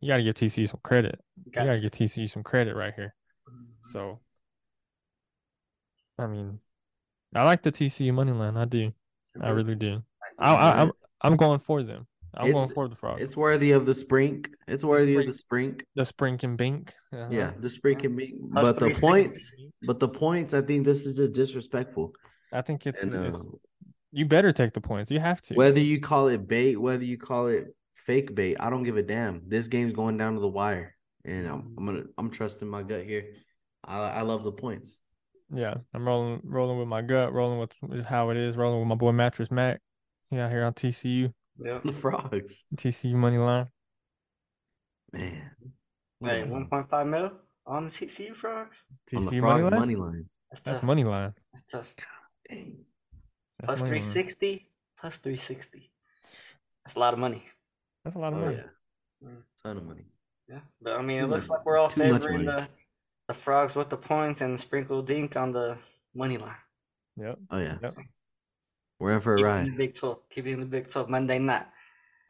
You got to give TCU some credit. You got to give TCU some credit right here. So, I mean, I like the TCU money line. I do. I really do. I, I, I'm I'm going for them. I'm going It's- for the frogs. It's worthy of the sprink. It's worthy of the sprink. the Sprink and Bink. uh-huh. Yeah, the sprink and bink. Plus But the 360. points, but the points, I think this is just disrespectful. I think it's, And it's uh, you better take the points. You have to. whether you call it bait, whether you call it fake bait, I don't give a damn. This game's going down to the wire, and I'm, I'm gonna I'm trusting my gut here. I I love the points. Yeah, I'm rolling rolling with my gut, rolling with, with how it is, rolling with my boy Mattress Mac. Yeah, here on TCU, Yep. The frogs, TCU money line. man. Hey, 1.5 mil on the TCU frogs. on the TCU money frogs line. money line. That's That's tough. money line. That's tough. Dang. That's Plus money line. 360. Plus 360. That's a lot of money. That's a lot of Oh money. yeah, Mm. ton of money. Yeah. But I mean, Too it looks much- like we're all too favoring the, the frogs with the points and sprinkle dink on the money line. Yep. Oh yeah, Yep. we're in for a Keep it in ride. Big 12. Keep it in the Big 12 Monday night.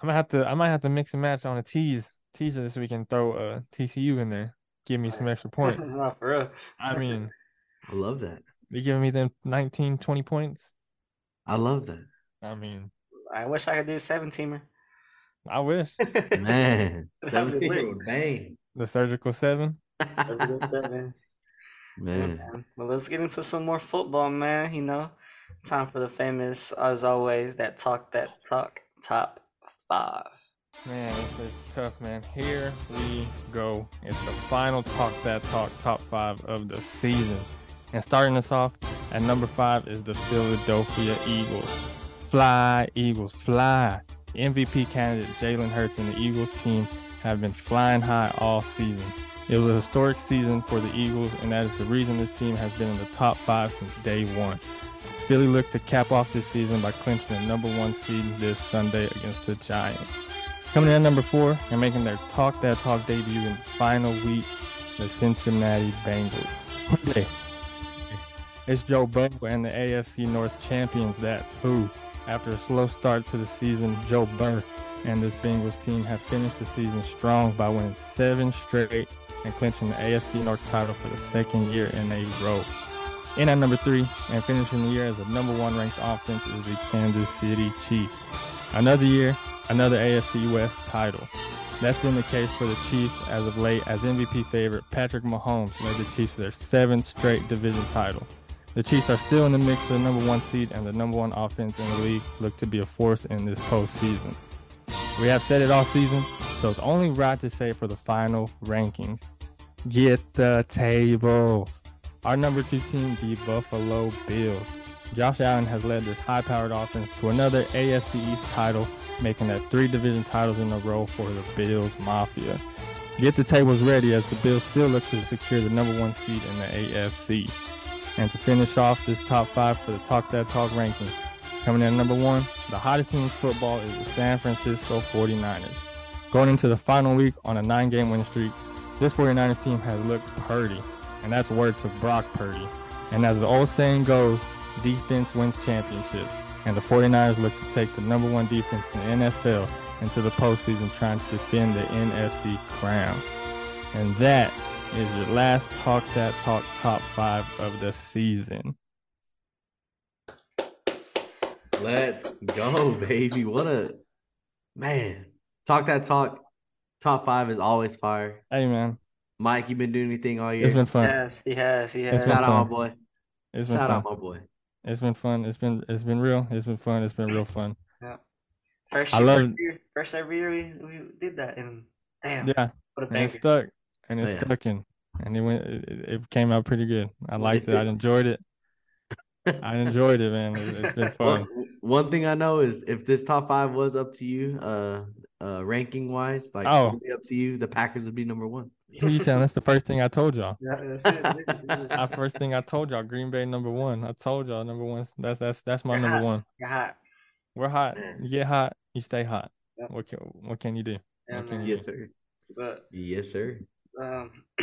I might have to. I might have to mix and match on a tease teaser this week and throw a TCU in there. Give me some extra points. Not for real. I mean, I love that. You're giving me them 19, 20 points. I love that. I mean, I wish I could do a seven teamer. I wish Man, That'd be 17 lit. bang. the surgical seven. Seven, seven. Yeah, Man, man. Well, let's get into some more football, man. You know, time for the famous, as always, that talk, that talk, top five. Man, this is tough, man. Here we go. It's the final Talk That Talk top five of the season. And starting us off at number five is the Philadelphia Eagles. Fly, Eagles, fly. MVP candidate Jalen Hurts and the Eagles team have been flying high all season. It was a historic season for the Eagles, and that is the reason this team has been in the top five since day one. Philly looks to cap off this season by clinching the number one seed this Sunday against the Giants. Coming in at number four and making their Talk That Talk debut in the final week, the Cincinnati Bengals. It's Joe Burrow and the AFC North champions. That's who. After a slow start to the season, Joe Burrow and this Bengals team have finished the season strong by winning seven straight and clinching the AFC North title for the second year in a row. In at number three and finishing the year as the number one ranked offense is the Kansas City Chiefs. Another year, another AFC West title. That's been the case for the Chiefs as of late, as MVP favorite Patrick Mahomes led the Chiefs to their seventh straight division title. The Chiefs are still in the mix for the number one seed, and the number one offense in the league look to be a force in this postseason. We have said it all season, so it's only right to say for the final rankings. Get the tables. Our number two team, the Buffalo Bills. Josh Allen has led this high powered offense to another AFC East title, making that three division titles in a row for the Bills Mafia. Get the tables ready as the Bills still look to secure the number one seed in the AFC. And to finish off this top five for the Talk That Talk ranking, coming in number one, the hottest team in football is the San Francisco 49ers. Going into the final week on a nine game win streak, this 49ers team has looked purdy, and that's words of Brock Purdy. And as the old saying goes, defense wins championships, and the 49ers look to take the number one defense in the NFL into the postseason trying to defend the NFC crown. And that is your last Talk That Talk top five of the season. Let's go, baby. What a man. Talk that talk. Top five is always fire. Hey man, Mike, you been doing anything all year? it's been fun. Yes, he has. He has. been Shout out my boy. It's been Shout fun. out my boy. It's been fun. It's been it's been real. It's been fun. It's been real fun. First, I year, love first, year, first ever year we, we did that, and damn, Yeah, what a and banger. it stuck, and it Yeah. stuck in, and it went. It, it came out pretty good. I liked it it. I enjoyed it. I enjoyed it, man. It, it's been fun. One, one thing I know is if this top five was up to you, uh, uh, ranking wise, like Oh. totally up to you, the Packers would be number one. Who you telling? That's the first thing I told y'all. Yeah, that's it. That's the first thing I told y'all. Green Bay number one. I told y'all number one. That's that's that's my You're number hot. one. You're hot. We're hot. Man. You get hot. You stay hot. Yeah. What can what can you do? Yeah, can you Yes, sir. But Yes, sir. Um,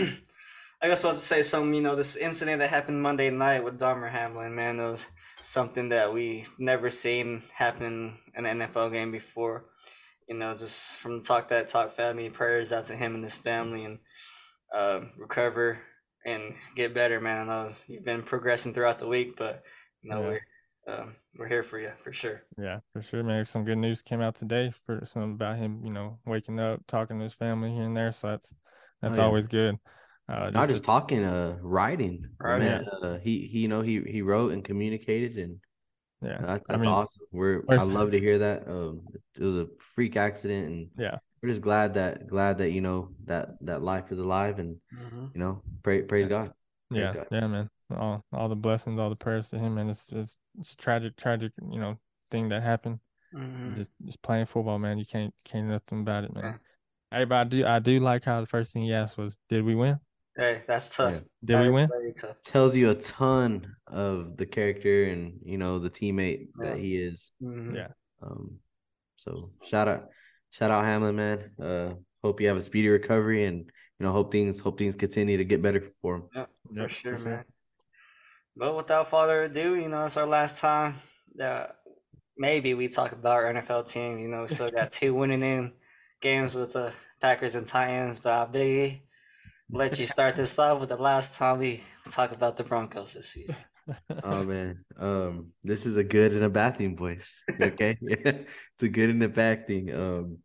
I just want to say some, You know, this incident that happened Monday night with Damar Hamlin, man, it was something that we've never seen happen in an NFL game before. You know, just from the talk that talk family, prayers out to him and his family, and um, recover and get better, man. I know you've been progressing throughout the week, but you know Yeah. we're um, we're here for you for sure. Yeah, for sure, man. Some good news came out today for some about him, you know, waking up, talking to his family here and there. So that's that's Oh, yeah. always good. Uh, Not just just talking, uh, writing. Right. Man, uh, he, he, you know, he, he wrote and communicated, and yeah, that's I mean, awesome. We're I love to hear that. Um, it was a freak accident, and Yeah. we're just glad that glad that you know that that life is alive, and you know, pray praise Yeah. God. Praise yeah, God. yeah, man. All all the blessings, all the prayers to him, and it's it's it's tragic, tragic, you know, thing that happened. Mhm. Just just playing football, man. You can't can't do nothing about it, man. Yeah. Hey, but I do I do like how the first thing he asked was, "Did we win? Hey, that's tough. Yeah. Did That we win?" Tells you a ton of the character and you know the teammate that he is. Mhm. Yeah. Um, so shout out, shout out Hamlin, man. Uh, hope you have a speedy recovery, and you know, hope things, hope things continue to get better for him. Yeah, for Yep, sure, man. But without further ado, you know, it's our last time. Uh, maybe we talk about our NFL team. You know, we still got two winning in games with the Packers and Titans. But I'll be let you start this off with the last time we talk about the Broncos this season. Oh man, um, this is a good and a bad thing, boys. Okay, it's a good and a bad thing. Um,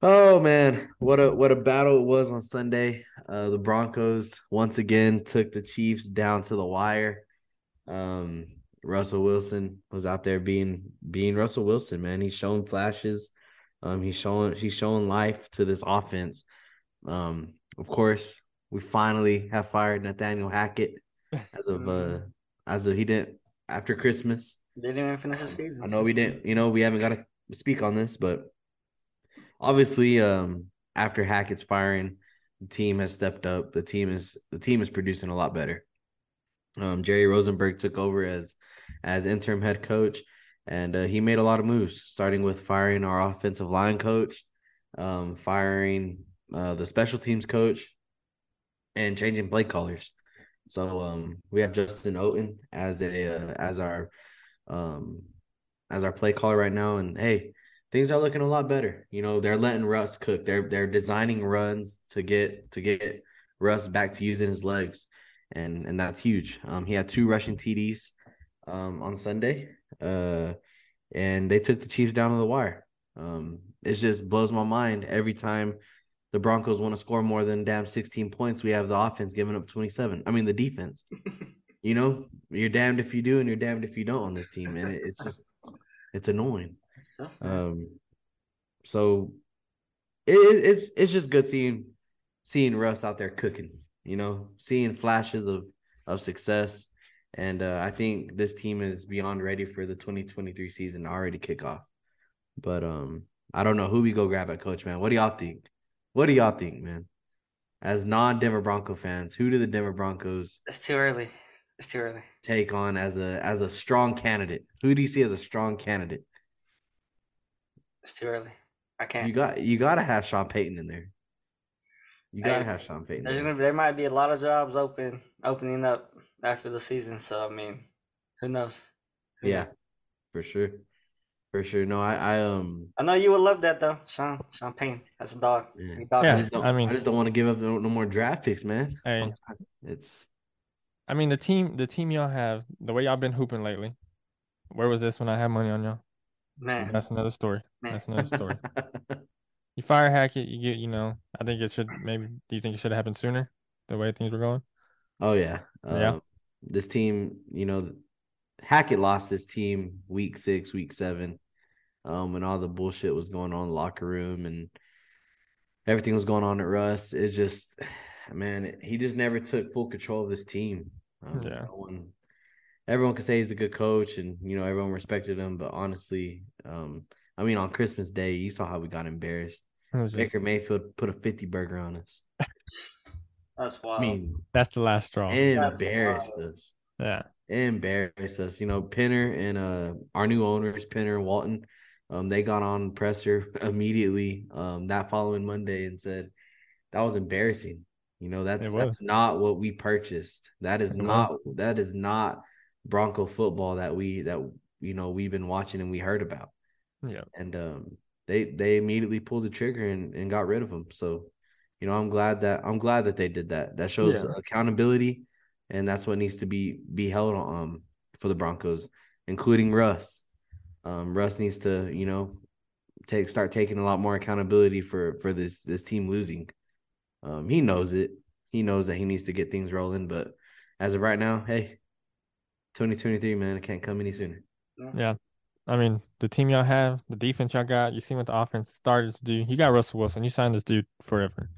oh man, what a what a battle it was on Sunday. Uh, the Broncos once again took the Chiefs down to the wire. Um, Russell Wilson was out there being being Russell Wilson, man. He's showing flashes. Um, he's showing he's showing life to this offense. Um, of course, we finally have fired Nathaniel Hackett as of uh Mhm. as of he didn't after Christmas. They Didn't even finish the season. I know we didn't, you know, we haven't got to speak on this, but obviously, um, after Hackett's firing, The team has stepped up. The team is the team is producing a lot better. Um, Jerry Rosburg took over as as interim head coach, and uh, he made a lot of moves, starting with firing our offensive line coach, um, firing uh, the special teams coach, and changing play callers. So um, we have Justin Outten as a uh, as our um, as our play caller right now, and hey, things are looking a lot better. You know, they're letting Russ cook. They're they're designing runs to get to get Russ back to using his legs, and and that's huge. Um, he had two rushing TDs um, on Sunday, uh, and they took the Chiefs down to the wire. Um, it just blows my mind every time the Broncos want to score more than damn 16 points. We have the offense giving up 27. I mean, the defense. you know, you're damned if you do and you're damned if you don't on this team, and it, it's just it's annoying. Um, so it, it's it's just good seeing seeing Russ out there cooking. You know, seeing flashes of of success, and uh, I think this team is beyond ready for the 2023 season already to kick off. But um, I don't know who we go grab at coach, man. What do y'all think? What do y'all think, man? As non Denver Bronco fans, who do the Denver Broncos? It's too early. It's too early. Take on as a as a strong candidate. Who do you see as a strong candidate? It's too early. I can't. You got you got to have Sean Payton in there. You got to have Sean Payton. There's gonna there might be a lot of jobs open opening up after the season. So I mean, who knows? Who yeah, knows? for sure. For sure. No, I, I um I know you would love that though, Sean. Sean Payton. That's a dog. Yeah, yeah I, I, mean I just don't want to give up no, no more draft picks, man. Hey, it's I mean the team the team y'all have, the way y'all been hooping lately. Where was this when I had money on y'all? Man. That's another story. Man. That's another story. you fire Hackett, you get, you know, I think it should maybe do you think it should have happened sooner, the way things were going? Oh yeah. Yeah. Um, this team, you know, Hackett lost his team week six, week seven, um, when all the bullshit was going on in the locker room and everything was going on at Russ. It just, man, he just never took full control of this team. Um, yeah. No one, everyone could say he's a good coach and, you know, everyone respected him. But honestly, um, I mean, on Christmas Day, you saw how we got embarrassed. Just... Baker Mayfield put a 50 burger on us. That's wild. I mean, that's the last straw. Embarrassed us. Yeah Embarrassed us. You know, Penner and uh our new owners, Penner and Walton, um, they got on presser immediately um that following Monday and said that was embarrassing. You know, that's that's not what we purchased. That is it not was. that is not Bronco football that we that you know we've been watching and we heard about. Yeah. And um they they immediately pulled the trigger and, and got rid of them. So, you know, I'm glad that I'm glad that they did that. That shows yeah. accountability and that's what needs to be be held um for the Broncos, including Russ. Um, Russ needs to, you know, take start taking a lot more accountability for for this this team losing. Um, he knows it. He knows that he needs to get things rolling, but as of right now, hey, 2023, man, it can't come any sooner. Yeah. I mean, the team y'all have, the defense y'all got, you see what the offense started to do. You got Russell Wilson. You signed this dude forever.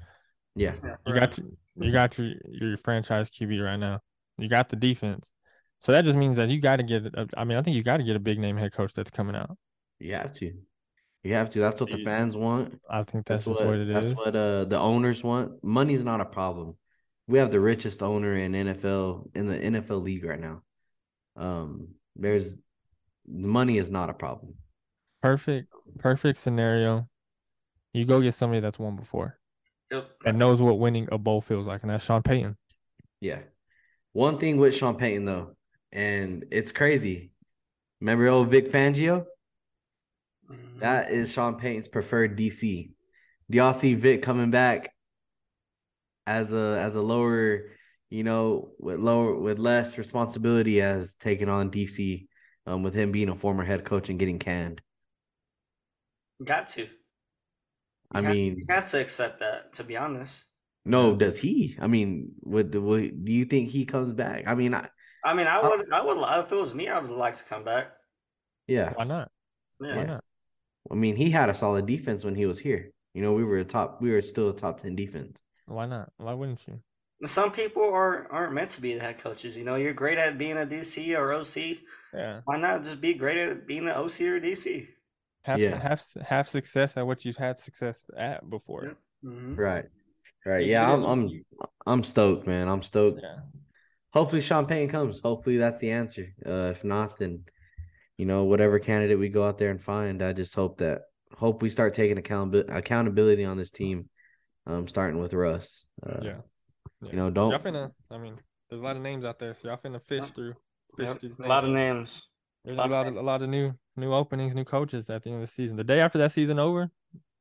Yeah. You got you got your your franchise QB right now. You got the defense. So that just means that you got to get. A, I mean, I think you got to get a big name head coach that's coming out. You have to. You have to. That's what the fans want. I think that's, that's what, what, it that's is. what uh, the owners want. Money's not a problem. We have the richest owner in NFL in the NFL league right now. Um, there's money is not a problem. Perfect, perfect scenario. You go get somebody that's won before. Yep. And knows what winning a bowl feels like, and that's Sean Payton. Yeah. One thing with Sean Payton though, and it's crazy. Remember old Vic Fangio? That is Sean Payton's preferred DC. Do y'all see Vic coming back as a as a lower, you know, with lower with less responsibility as taking on DC, um, with him being a former head coach and getting canned? Got to. I mean, you have to accept that. To be honest. No, does he? I mean, would, the do you think he comes back? I mean, I. I mean, I would. I, I would. If it was me, I would like to come back. Yeah. Why not? Yeah. Why not? I mean, he had a solid defense when he was here. You know, we were a top. We were still a top ten defense. Why not? Why wouldn't you? Some people are aren't meant to be the head coaches. You know, you're great at being a DC or OC. Yeah. Why not just be great at being an OC or DC? Have Yeah. have have success at what you've had success at before. Yeah. Mhm. Right. Right. Yeah, I'm I'm I'm stoked, man. I'm stoked. Yeah. Hopefully Sean Payton comes. Hopefully that's the answer. Uh if not, then you know, whatever candidate we go out there and find, I just hope that hope we start taking accountability accountability on this team. Um, starting with Russ. Uh, Yeah. You know, don't Y'all finna. I mean, there's a lot of names out there, so y'all finna fish through. Fish Yep, these A lot of names. names. There's lot a lot of a lot of new new openings, new coaches at the end of the season. The day after that season over,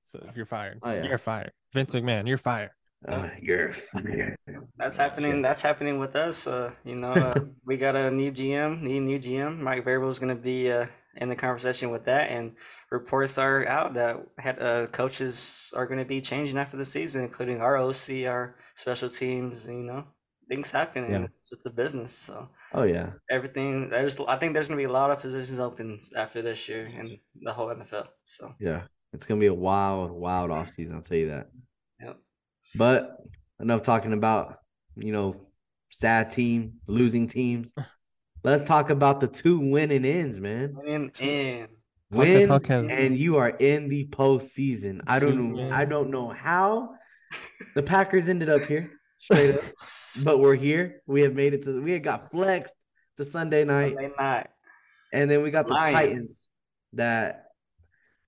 so you're fired. Oh, yeah. You're fired. Vince McMahon, you're fired. uh, you're fired. That's happening. That's happening with us. Uh, you know, uh, we got a new GM, need new GM. Mike Vrabel is going to be uh, in the conversation with that, and reports are out that had, uh, coaches are going to be changing after the season, including our OC, our special teams. You know, things happen, and Yeah. it's just a business. So Oh yeah. everything there's, I think there's going to be a lot of positions open after this year in the whole NFL. So Yeah. It's gonna be a wild, wild off season, I'll tell you that. Yep. But enough talking about, you know, sad team, losing teams. Let's talk about the two winning ends, man. winning in. Win talk has- and you are in the postseason. I don't know. I don't know how the Packers ended up here, straight up. But we're here. We have made it to. We had got flexed to Sunday night, Sunday night. and then we got the Lions. Titans that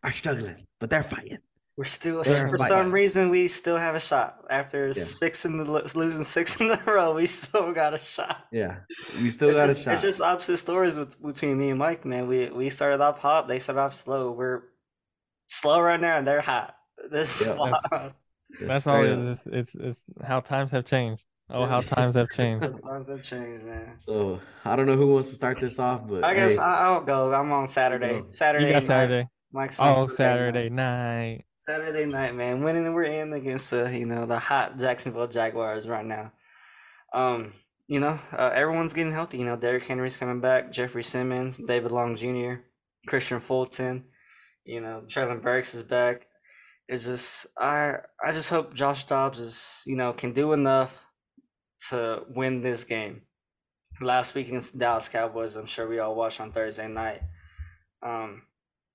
are struggling, but they're fighting. We're still They're for fighting. some reason we still have a shot after Yeah. six in the losing six in a row. We still got a shot. Yeah, we still It's got just, a shot. It's just opposite stories with, between me and Mike, man. We we started off hot, they started off slow. We're slow right now, and they're hot. This is Yep. wild. That's all Straight it up. is. It's, it's it's how times have changed. Oh, how times have changed. Times have changed, man. So I don't know who wants to start this off, but I guess hey, I, I'll go. I'm on Saturday. go. Saturday. You got. Saturday. Mike's Oh, Saturday night. Saturday night, man. Winning, we're in against uh, you know the hot Jacksonville Jaguars right now. Um, you know, uh, everyone's getting healthy. You know, Derrick Henry's coming back, Jeffrey Simmons, David Long Jr., Kristian Fulton. You know, Treylon Burks is back. It's just I I just hope Josh Dobbs is you know can do enough to win this game. Last week against the Dallas Cowboys, I'm sure we all watched on Thursday night. Um,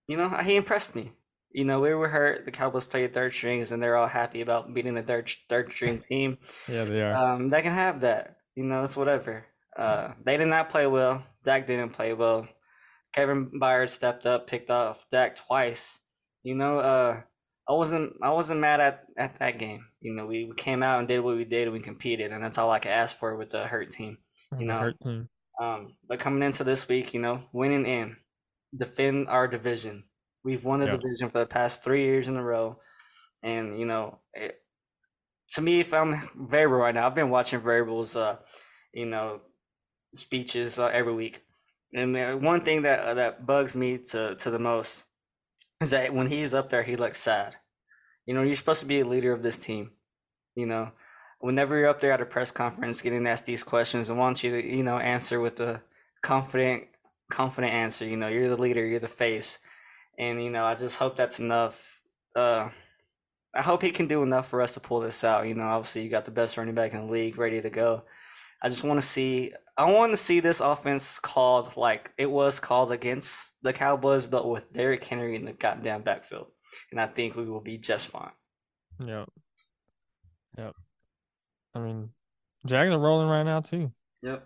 you know, he impressed me. You know, we were hurt. The Cowboys played third strings, and they're all happy about beating the third third string team. Yeah, they are. Um, they can have that. You know, it's whatever. Uh, they did not play well. Dak didn't play well. Kevin Byard stepped up, picked off Dak twice. You know, uh, I wasn't I wasn't mad at, at that game. You know, we, we came out and did what we did, and we competed, and that's all I could ask for with the hurt team. You know, hurt team. Um, but coming into this week, you know, winning in, defend our division. We've won the Yeah. division for the past three years in a row, and you know, it, to me, if I'm Vrabel right now, I've been watching Vrabel's, uh, you know, speeches uh, every week, and uh, one thing that uh, that bugs me to to the most is that when he's up there, he looks sad. You know, you're supposed to be a leader of this team. You know, whenever you're up there at a press conference getting asked these questions, I want you to, you know, answer with a confident, confident answer. You know, you're the leader, you're the face, and you know, I just hope that's enough. Uh, I hope he can do enough for us to pull this out. You know, obviously you got the best running back in the league, ready to go. I just want to see. I want to see this offense called like it was called against the Cowboys, but with Derrick Henry in the goddamn backfield, and I think we will be just fine. Yep. Yep. I mean, Jags are rolling right now too. Yep.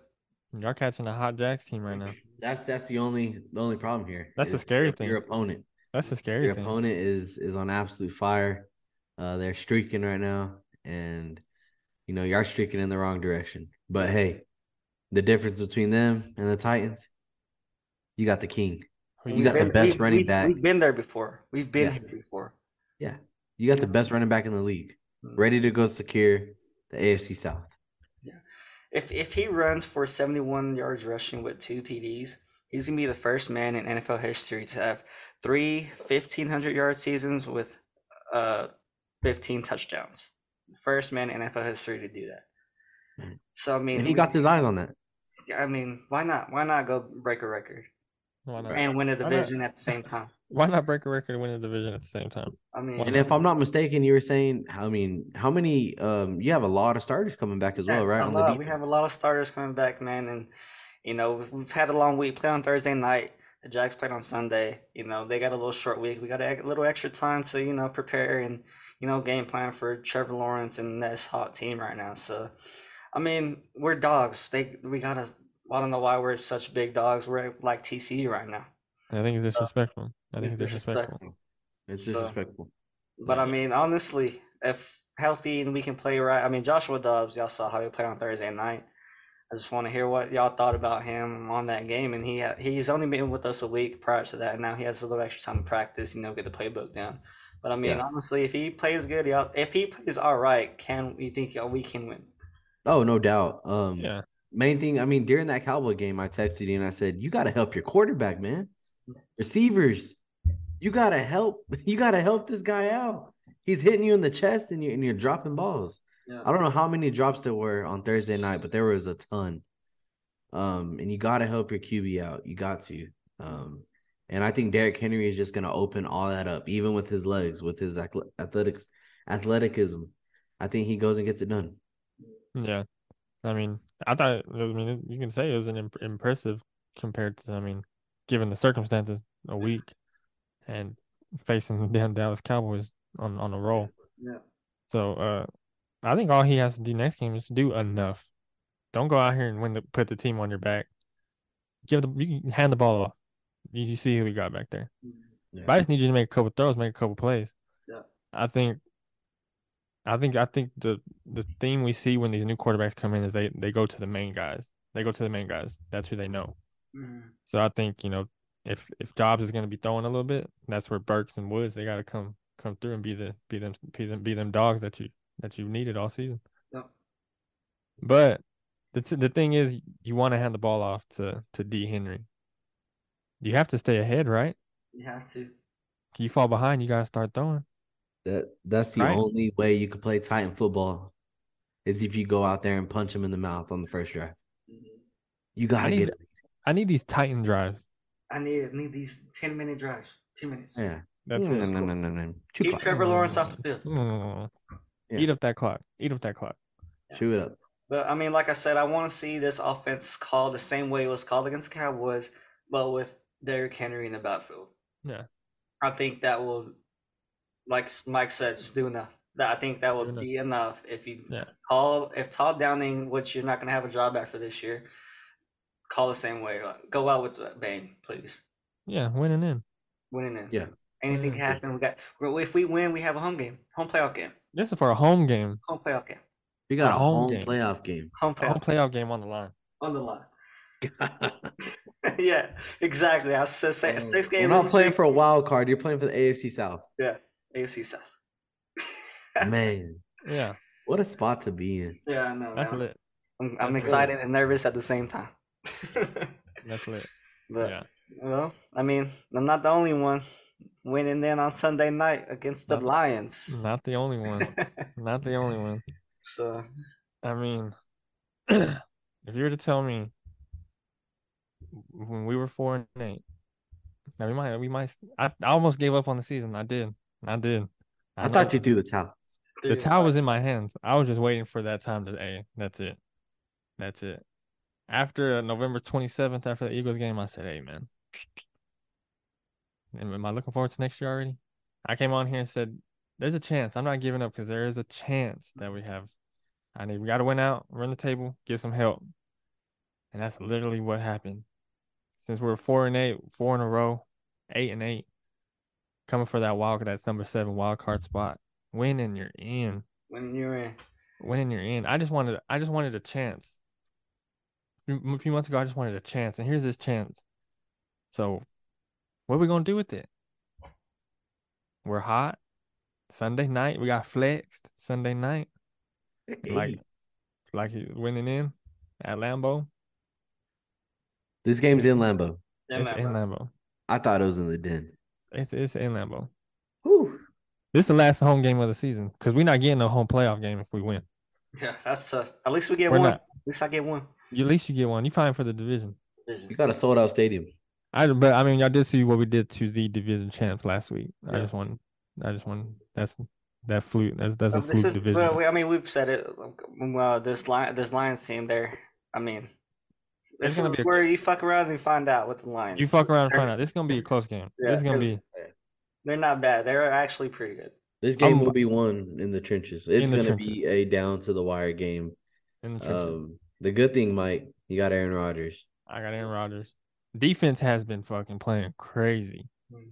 Y'all catching a hot Jags team right now. that's that's the only the only problem here. That's the scary your- thing. Your opponent. That's the scary Your thing. opponent is is on absolute fire. Uh, they're streaking right now, and you know you're streaking in the wrong direction. But hey, the difference between them and the Titans, you got the king. You We've got the best running we- back. We've been there before. We've been Yeah. here before. Yeah. You got the best running back in the league, Mm. ready to go secure the AFC South. Yeah. If if he runs for 71 yards rushing with two TDs, he's gonna be the first man in NFL history to have three 1500 yard seasons with uh 15 touchdowns. First man in NFL history to do that. Mm. So I mean, And he got his eyes on that. I mean, why not? Why not go break a record Why not? and win a division at the same time? Why not break a record and win a division at the same time? I mean, And if I'm not mistaken, you were saying, I mean, how many? Um, you have a lot of starters coming back as well, right? a on lot. the we have a lot of starters coming back, man, and you know we've, we've had a long week. Play on Thursday night. The Jags played on Sunday. You know, they got a little short week. We got a little extra time to, you know, prepare and, you know, game plan for Trevor Lawrence and this hot team right now. So, I mean, we're dogs. They we gotta. I don't know why we're such big dogs. We're like TCU right now. I think it's disrespectful. I think It's it's disrespectful. It's So- disrespectful. But I mean, honestly, if healthy and we can play right, I mean, Joshua Dobbs, y'all saw how he played on Thursday night. I just want to hear what y'all thought about him on that game. And he he's only been with us a week prior to that, and now he has a little extra time to practice, you know, get the playbook down. But I mean, Yeah. honestly, if he plays good, y'all, if he plays all right, can we think y'all, we can win? Oh, no doubt. Um, Yeah. Main thing, I mean, during that Cowboy game, I texted you and I said, you got to help your quarterback, man. Receivers, you got to help. You got to help this guy out. He's hitting you in the chest and, you, and you're dropping balls. Yeah. I don't know how many drops there were on Thursday night, but there was a ton. Um, and you got to help your QB out. You got to. Um, and I think Derrick Henry is just going to open all that up, even with his legs, with his athletics, athleticism. I think he goes and gets it done. Yeah. I mean, I thought, I mean, you can say it was an imp- impressive compared to, I mean, given the circumstances, a week and facing the damn Dallas Cowboys on, on a roll. Yeah. So, uh, I think all he has to do next game is do enough. Don't go out here and win the, put the team on your back. Give the, you can hand the ball off. You, you see who we got back there. Yeah. But I just need you to make a couple throws, make a couple plays. Yeah. I think I think I think the the theme we see when these new quarterbacks come in is they they go to the main guys. They go to the main guys. That's who they know. Mhm. So I think, you know, if if Dobbs is gonna be throwing a little bit, that's where Burks and Woods they gotta come come through and be the be them be them be them dogs that you that you needed all season. Yeah. But the t- the thing is you want to hand the ball off to to D Henry. You have to stay ahead, right? You have to. You fall behind, you gotta start throwing. That that's the Right. only way you can play Titan football is if you go out there and punch him in the mouth on the first drive. You gotta need get to- I need these Titan drives. I need need these ten minute drives. Ten minutes. yeah. That's no, it. no, no, no, no. Chew Keep clock. Trevor Lawrence off the field. Mm. Yeah. Eat up that clock. Eat up that clock. Chew it up. But I mean, like I said, I want to see this offense called the same way it was called against the Cowboys, but with Derrick Henry in the backfield. Yeah. I think that will, like Mike said, just do enough. That I think that would be enough if you Yeah. call if Todd Downing, which you're not going to have a job after this year, call the same way. Like, go out with the bang, please. Yeah, winning in. Winning in. Yeah. Anything can Yeah. happen. We got. If we win, we have a home game, home playoff game, This is for a home game. home playoff game, We got A a home home game. playoff game. home A home playoff playoff game on the line. on the line. yeah, exactly. I said say, six oh. We're games. not playing for a wild card. You're playing for the AFC South. Yeah, AFC South. Man, Yeah, what a spot to be in. yeah, I know. that's man. lit. I'm, I'm That's excited lit. and nervous at the same time. That's lit. but yeah. well, I mean, I'm not the only one winning then on Sunday night against the Not- Lions. Not the only one. Not the only one. so I mean, if you were to tell me when we were four and eight, now we might, we might. I, I almost gave up on the season. I did. I did. I thought you threw the towel. the towel was in my hands. I was just waiting for that time to. Hey, that's it. That's it. After uh, November twenty seventh, after the Eagles game, I said, "Hey, man, am am I looking forward to next year already?" I came on here and said, "There's a chance. I'm not giving up because there is a chance that we have. I need. We got to win out, run the table, get some help." And that's literally what happened. Since we're four and eight, four in a row, eight and eight, coming for that wild, that's number seven wild card spot. Winning, you're in when you're in. winning you're in. I just wanted I just wanted a chance. A few- months ago, I just wanted a chance, and here's this chance. So, what are we gonna do with it? We're hot. Sunday night, we got flexed. Sunday night, like, like he winning in at Lambeau. This game's in Lambeau. Yeah, it's man, in bro. Lambeau. I thought it was in the den. It's it's in Lambeau. Whew. This is the last home game of the season because we're not getting a home playoff game if we win. Yeah, that's tough. At least we get We're one. not. At least I get one. You, at least you get one. You fine for the division. You got a sold out stadium. I but I mean y'all did see what we did to the division champs last week. I just want I just want that's that fluke that's that's a this fluke is, division. well, we, I mean, we've said it. Uh, this line, this Lions team, there. I mean, This gonna is be a- where you fuck around and find out with the Lions. You fuck around and find out. This is gonna be a close game. Yeah, this is gonna be 'cause They're not bad. They're actually pretty good. This game I'm- will be won in the trenches. It's the gonna trenches. be a down to the wire game. in the trenches. Um, the good thing, Mike, you got Aaron Rodgers. I got Aaron Rodgers. Defense has been fucking playing crazy.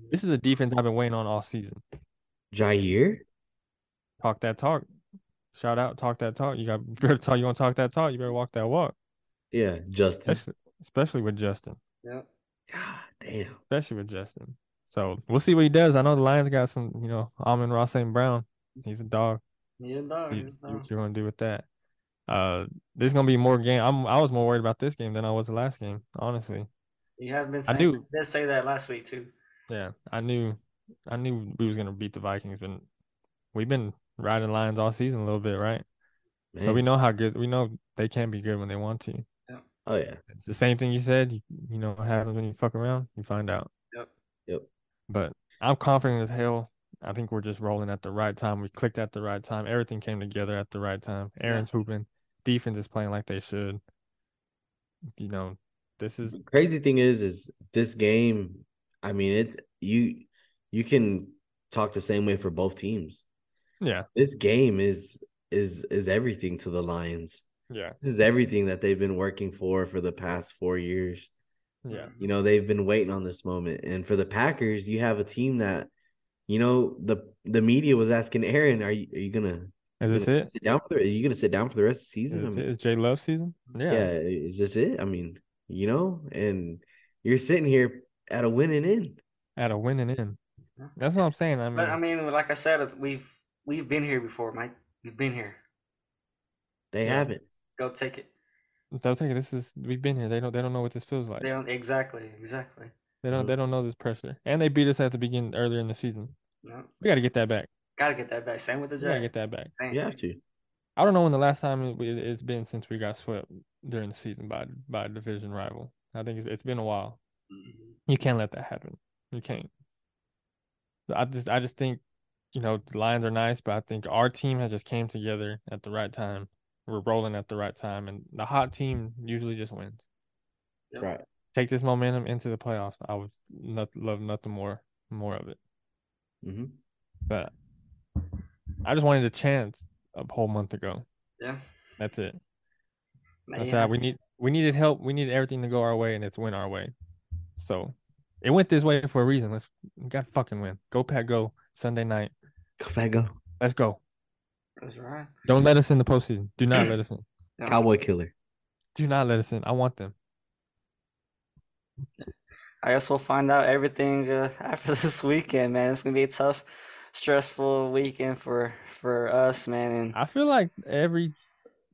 This is a defense I've been waiting on all season. Jaire, Talk that talk. Shout out, talk that talk. You got you better talk. You want to talk that talk? You better walk that walk. Yeah, Justin. Especially, especially with Justin. Yeah. God damn. Especially with Justin. So we'll see what he does. I know the Lions got some. You know, Amon-Ra St. Brown. He's a dog. Yeah, dog. See, he's a dog. what you're gonna do with that. Uh, there's gonna be more game. I'm. I was more worried about this game than I was the last game. Honestly. You have been I saying, do. did say that last week too. Yeah, I knew, I knew we was gonna beat the Vikings, but we've been riding Lions all season a little bit, right? So we know how good we know they can be good when they want to. Oh yeah. It's the same thing you said. You, you know what happens when you fuck around, you find out. Yep. Yep. But I'm confident as hell. I think we're just rolling at the right time. We clicked at the right time. Everything came together at the right time. Aaron's hooping. Defense is playing like they should. You know, this is Crazy thing is, is this game. I mean, it you you can talk the same way for both teams. yeah, This game is is is everything to the Lions. Yeah, This is everything that they've been working for for the past four years. yeah. You know, they've been waiting on this moment. And for the Packers, you have a team that, you know, the the media was asking Aaron, "Are you are you gonna, Is this it? sit down for the? Are you gonna sit down for the rest of the Is? I mean, it? Is Jay Love season? yeah. Yeah. is this it? I mean, you know, and you're sitting here at a winning end. At a winning end. That's what I'm saying. I mean, But I mean, like I said, we've we've been here before, Mike. We've been here. They Yeah. haven't. Go take it. they'll take it. This is we've been here. They don't they don't know what this feels like. They don't exactly, exactly. They don't Mhm. they don't know this pressure. And they beat us at the beginning earlier in the season. No, We got to get that back. Gotta get that back. Same with the We got to get that back. Same. You have to. I don't know when the last time it, it- it's been since we got swept during the season by by a division rival. I think it's, it's been a while. Mhm. You can't let that happen. You can't. I just I just think, you know, the Lions are nice, but I think our team has just came together at the right time. We're rolling at the right time, and the hot team usually just wins. Yep. Right. Take this momentum into the playoffs. I would not, love nothing more more of it. hmm But I just wanted a chance a whole month ago. Yeah. That's it. Man, That's yeah. how we need we needed help. We needed everything to go our way, and it's went our way. So it went this way for a reason. Let's we got to fucking win. Go Pack, go Sunday night. Go back, go. Let's go. That's right. Don't let us in the postseason. Do not let us in. Cowboy killer. Do not let us in. I want them. I guess we'll find out everything uh, after this weekend, man. It's gonna be a tough, stressful weekend for for us, man. And I feel like every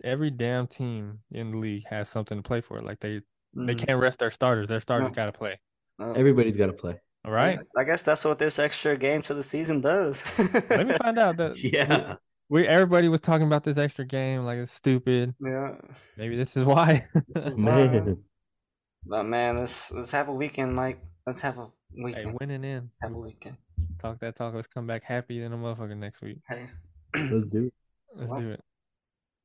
every damn team in the league has something to play for. Like they they Mhm. can't rest their starters. Their starters No. got to play. Uh, Everybody's got to play. All right. I guess that's what this extra game to the season does. Let me find out that Yeah. We everybody was talking about this extra game like it's stupid. Yeah. Maybe this is why. Man. But man, let's let's have a weekend, Mike. Let's have a weekend. hey, weekend. winning in. Let's have a weekend. Talk that talk. Let's come back happy than a motherfucker next week. Hey. Let's do it. Let's What? do it.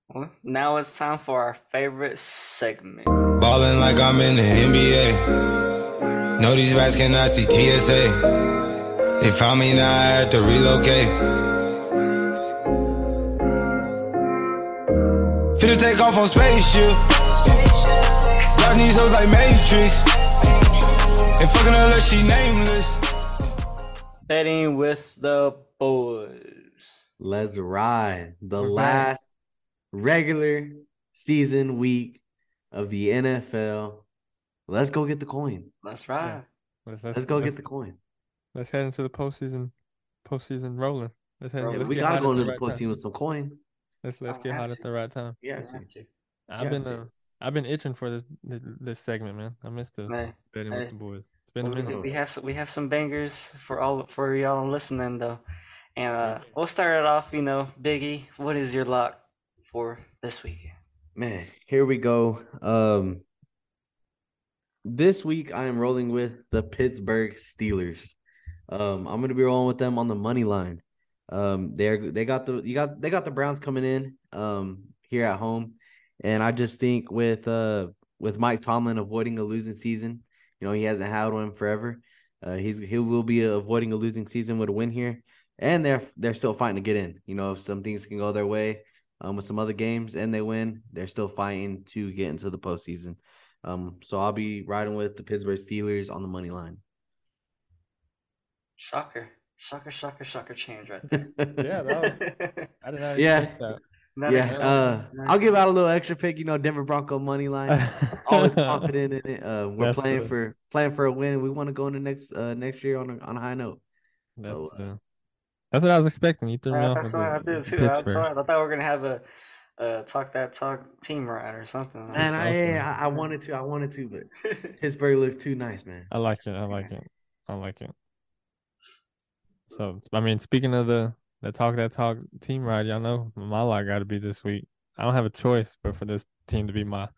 Well, now it's time for our favorite segment. Ballin' like I'm in the NBA. No, these guys cannot see TSA. They found me now, I had to relocate. Finna take off on spaceship. Watch these hoes like Matrix. And fucking her like she nameless. Betting with the boys. Let's ride the We're back. last regular season week of the NFL. Let's go get the coin. That's right. Let's, ride. Let's go get the coin. Let's head into the postseason. Postseason rolling. Let's head. Rolling. Let's we gotta go into the the right time. postseason with some coin. Let's let's I get have hot at the right time. Yeah, You to. I've Yeah, been uh, I've been itching for this this, this segment, man. I missed the Hey, betting hey. with the boys. It's been a we minute. we have some, we have some bangers for all for y'all listening though, and uh, we'll start it off. You know, Biggie, what is your lock for this weekend? Man, here we go. Um this week I am rolling with the Pittsburgh Steelers. Um I'm gonna be rolling with them on the money line. Um they're they got the you got they got the Browns coming in um here at home. And I just think with uh with Mike Tomlin avoiding a losing season, you know he hasn't had one forever. Uh, he's he will be avoiding a losing season with a win here, and they're they're still fighting to get in. You know, if some things can go their way um, with some other games and they win, they're still fighting to get into the postseason. Um, so I'll be riding with the Pittsburgh Steelers on the money line. Shocker, shocker, shocker, shocker change right there. Yeah, that was- I did not Yeah. that. Yeah, uh, not I'll give out a little extra pick. You know, Denver Bronco money line. Always confident in it. Uh, we're That's playing good. for playing for a win. We want to go into next uh next year on a, on a high note. That's, So, uh, uh, that's what I was expecting. You threw me Yeah, off. that's with what I did too. That's Pittsburgh. I thought we were gonna have a uh, talk that talk team ride or something. Man, I, yeah, I I wanted to, I wanted to, but Pittsburgh looks too nice, man. I like it. I like it. I like it. So I mean, speaking of the the talk that talk team ride, y'all know my lock got to be this week. I don't have a choice but for this team to be my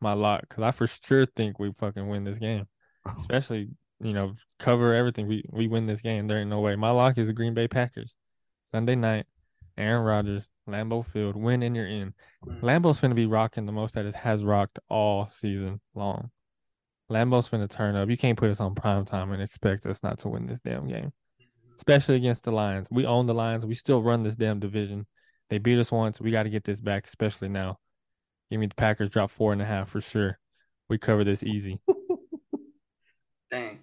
my lock because I for sure think we fucking win this game, especially you know cover everything. We we win this game. There ain't no way. My lock is the Green Bay Packers. Sunday night, Aaron Rodgers, Lambeau Field, win and you're in. Lambeau's finna be rocking the most that it has rocked all season long. Lambeau's finna turn up. You can't put us on prime time and expect us not to win this damn game. Especially against the Lions. We own the Lions. We still run this damn division. They beat us once. We got to get this back, especially now. Give me the Packers drop four and a half for sure. We cover this easy. Dang.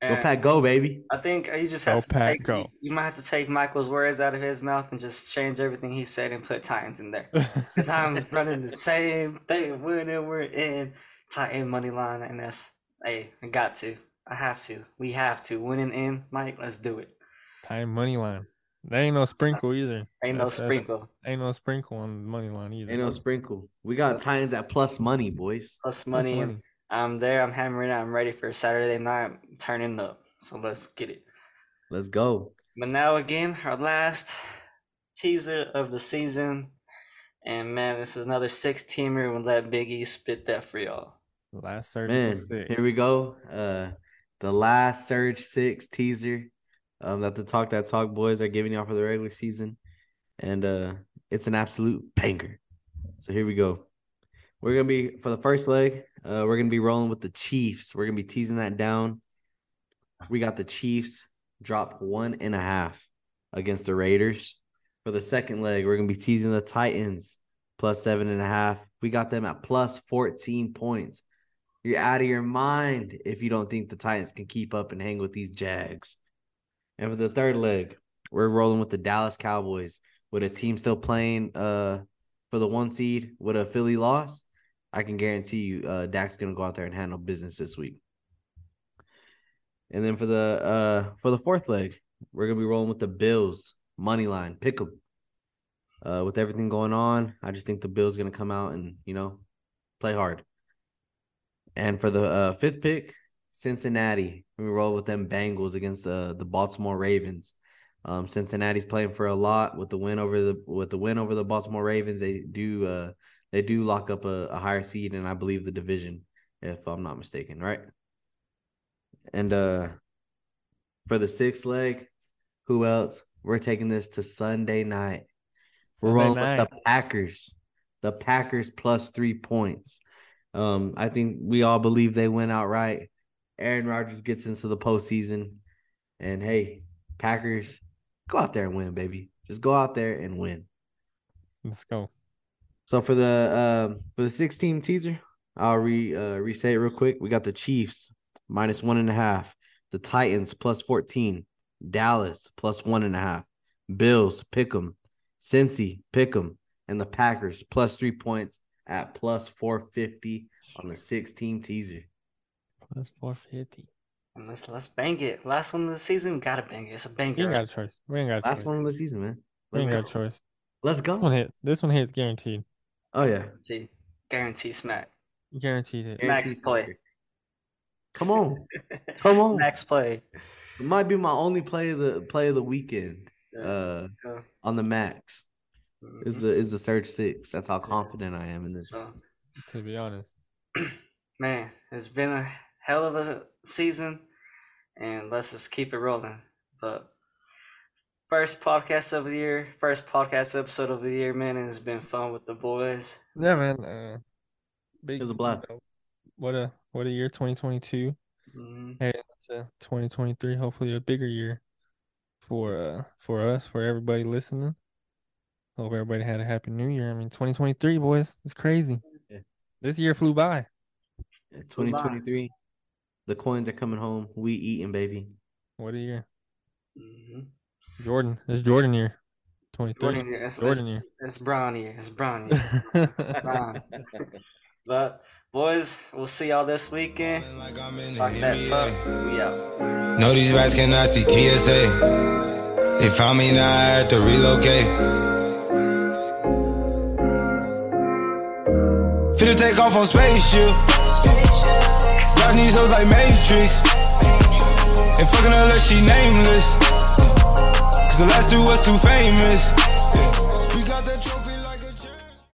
Go Pack, go baby. I think you just Go have to Pack, take. go. You might have to take Michael's words out of his mouth and just change everything he said and put Titans in there. Because I'm running the same thing. Winning, we're in Titan money line, and that's hey, I got to. I have to. We have to. Winning in, Mike. Let's do it. Time money line. There ain't no sprinkle either. Ain't no That's- that's- sprinkle. Ain't no sprinkle on the money line either. Ain't no sprinkle. We got Titans at plus money, boys. Plus That's money. I'm there. I'm hammering. I'm ready for Saturday night. Turning up. So let's get it. Let's go. But now again, our last teaser of the season. And man, this is another six teamer. We'll let Big E spit that for y'all. Last surge. Man, six. here we go. Uh, the last Surge Six teaser um, that the Talk That Talk boys are giving y'all for the regular season, and uh, it's an absolute banger. So here we go. We're gonna be for the first leg. Uh, we're gonna be rolling with the Chiefs. We're gonna be teasing that down. We got the Chiefs drop one and a half against the Raiders. For the second leg, we're gonna be teasing the Titans plus seven and a half. We got them at plus 14 points. You're out of your mind if you don't think the Titans can keep up and hang with these Jags. And for the third leg, we're rolling with the Dallas Cowboys with a team still playing uh for the one seed with a Philly loss. I can guarantee you uh Dak's gonna go out there and handle business this week. And then for the uh for the fourth leg, we're gonna be rolling with the Bills money line. Pick. Uh, with everything going on, I just think the Bills gonna come out and you know play hard. And for the uh, fifth pick, Cincinnati. We roll with them Bengals against the the Baltimore Ravens. Um, Cincinnati's playing for a lot with the win over the with the win over the Baltimore Ravens. They do uh they do lock up a, a higher seed and I believe the division, if I'm not mistaken, right? And uh for the sixth leg, who else? We're taking this to Sunday night. We're Sunday rolling night. with the Packers. The Packers plus three points. Um, I think we all believe they win outright. Aaron Rodgers gets into the postseason, and hey, Packers, go out there and win, baby. Just go out there and win. Let's go. So for the um for the six team teaser, I'll re uh re-say it real quick. We got the Chiefs minus one and a half, the Titans plus fourteen, Dallas plus one and a half, Bills pick pick 'em, Cincy pick 'em, and the Packers plus three points at plus four fifty on the six team teaser. Plus four fifty. And let's let's bang it. Last one of the season, gotta bang it. It's a We ain't got a choice. We ain't got a choice. Last choice. one of the season, man. We Let's ain't go. got a choice. Let's This one go. hit. This one hits guaranteed. Oh yeah. Guarantee, guarantee smack. Guaranteed hit. Max Guaranteed play. sister. Come on. Come on. Max play. It might be my only play of the play of the weekend. Yeah. Uh So, on the max. Is mhm. the is the Surge Six. That's how confident I am in this. So, To be honest. man, it's been a hell of a season, and let's just keep it rolling. But first podcast of the year, first podcast episode of the year, man, and it's been fun with the boys. Yeah, man. Uh, big, was a blast. you know, what a what a year 2022 Mhm. heading into 2023 hopefully a bigger year for uh for us for everybody listening hope everybody had a happy new year i mean 2023 boys it's crazy Yeah. this year flew by Yeah, Flew by. 2023. The coins are coming home. We eating, baby. what a year Mhm. jordan it's jordan year 23 Jordan year. It's, jordan it's, year it's Brown year. It's Brown year. Brown. But boys, we'll see y'all this weekend. Like I'm in Talk that NBA. We out. No, these rats cannot see TSA. They found me now, I had to relocate. Finna take off on spaceship. Dodging these hoes like Matrix. And fucking her like she nameless. Cause the last two was too famous.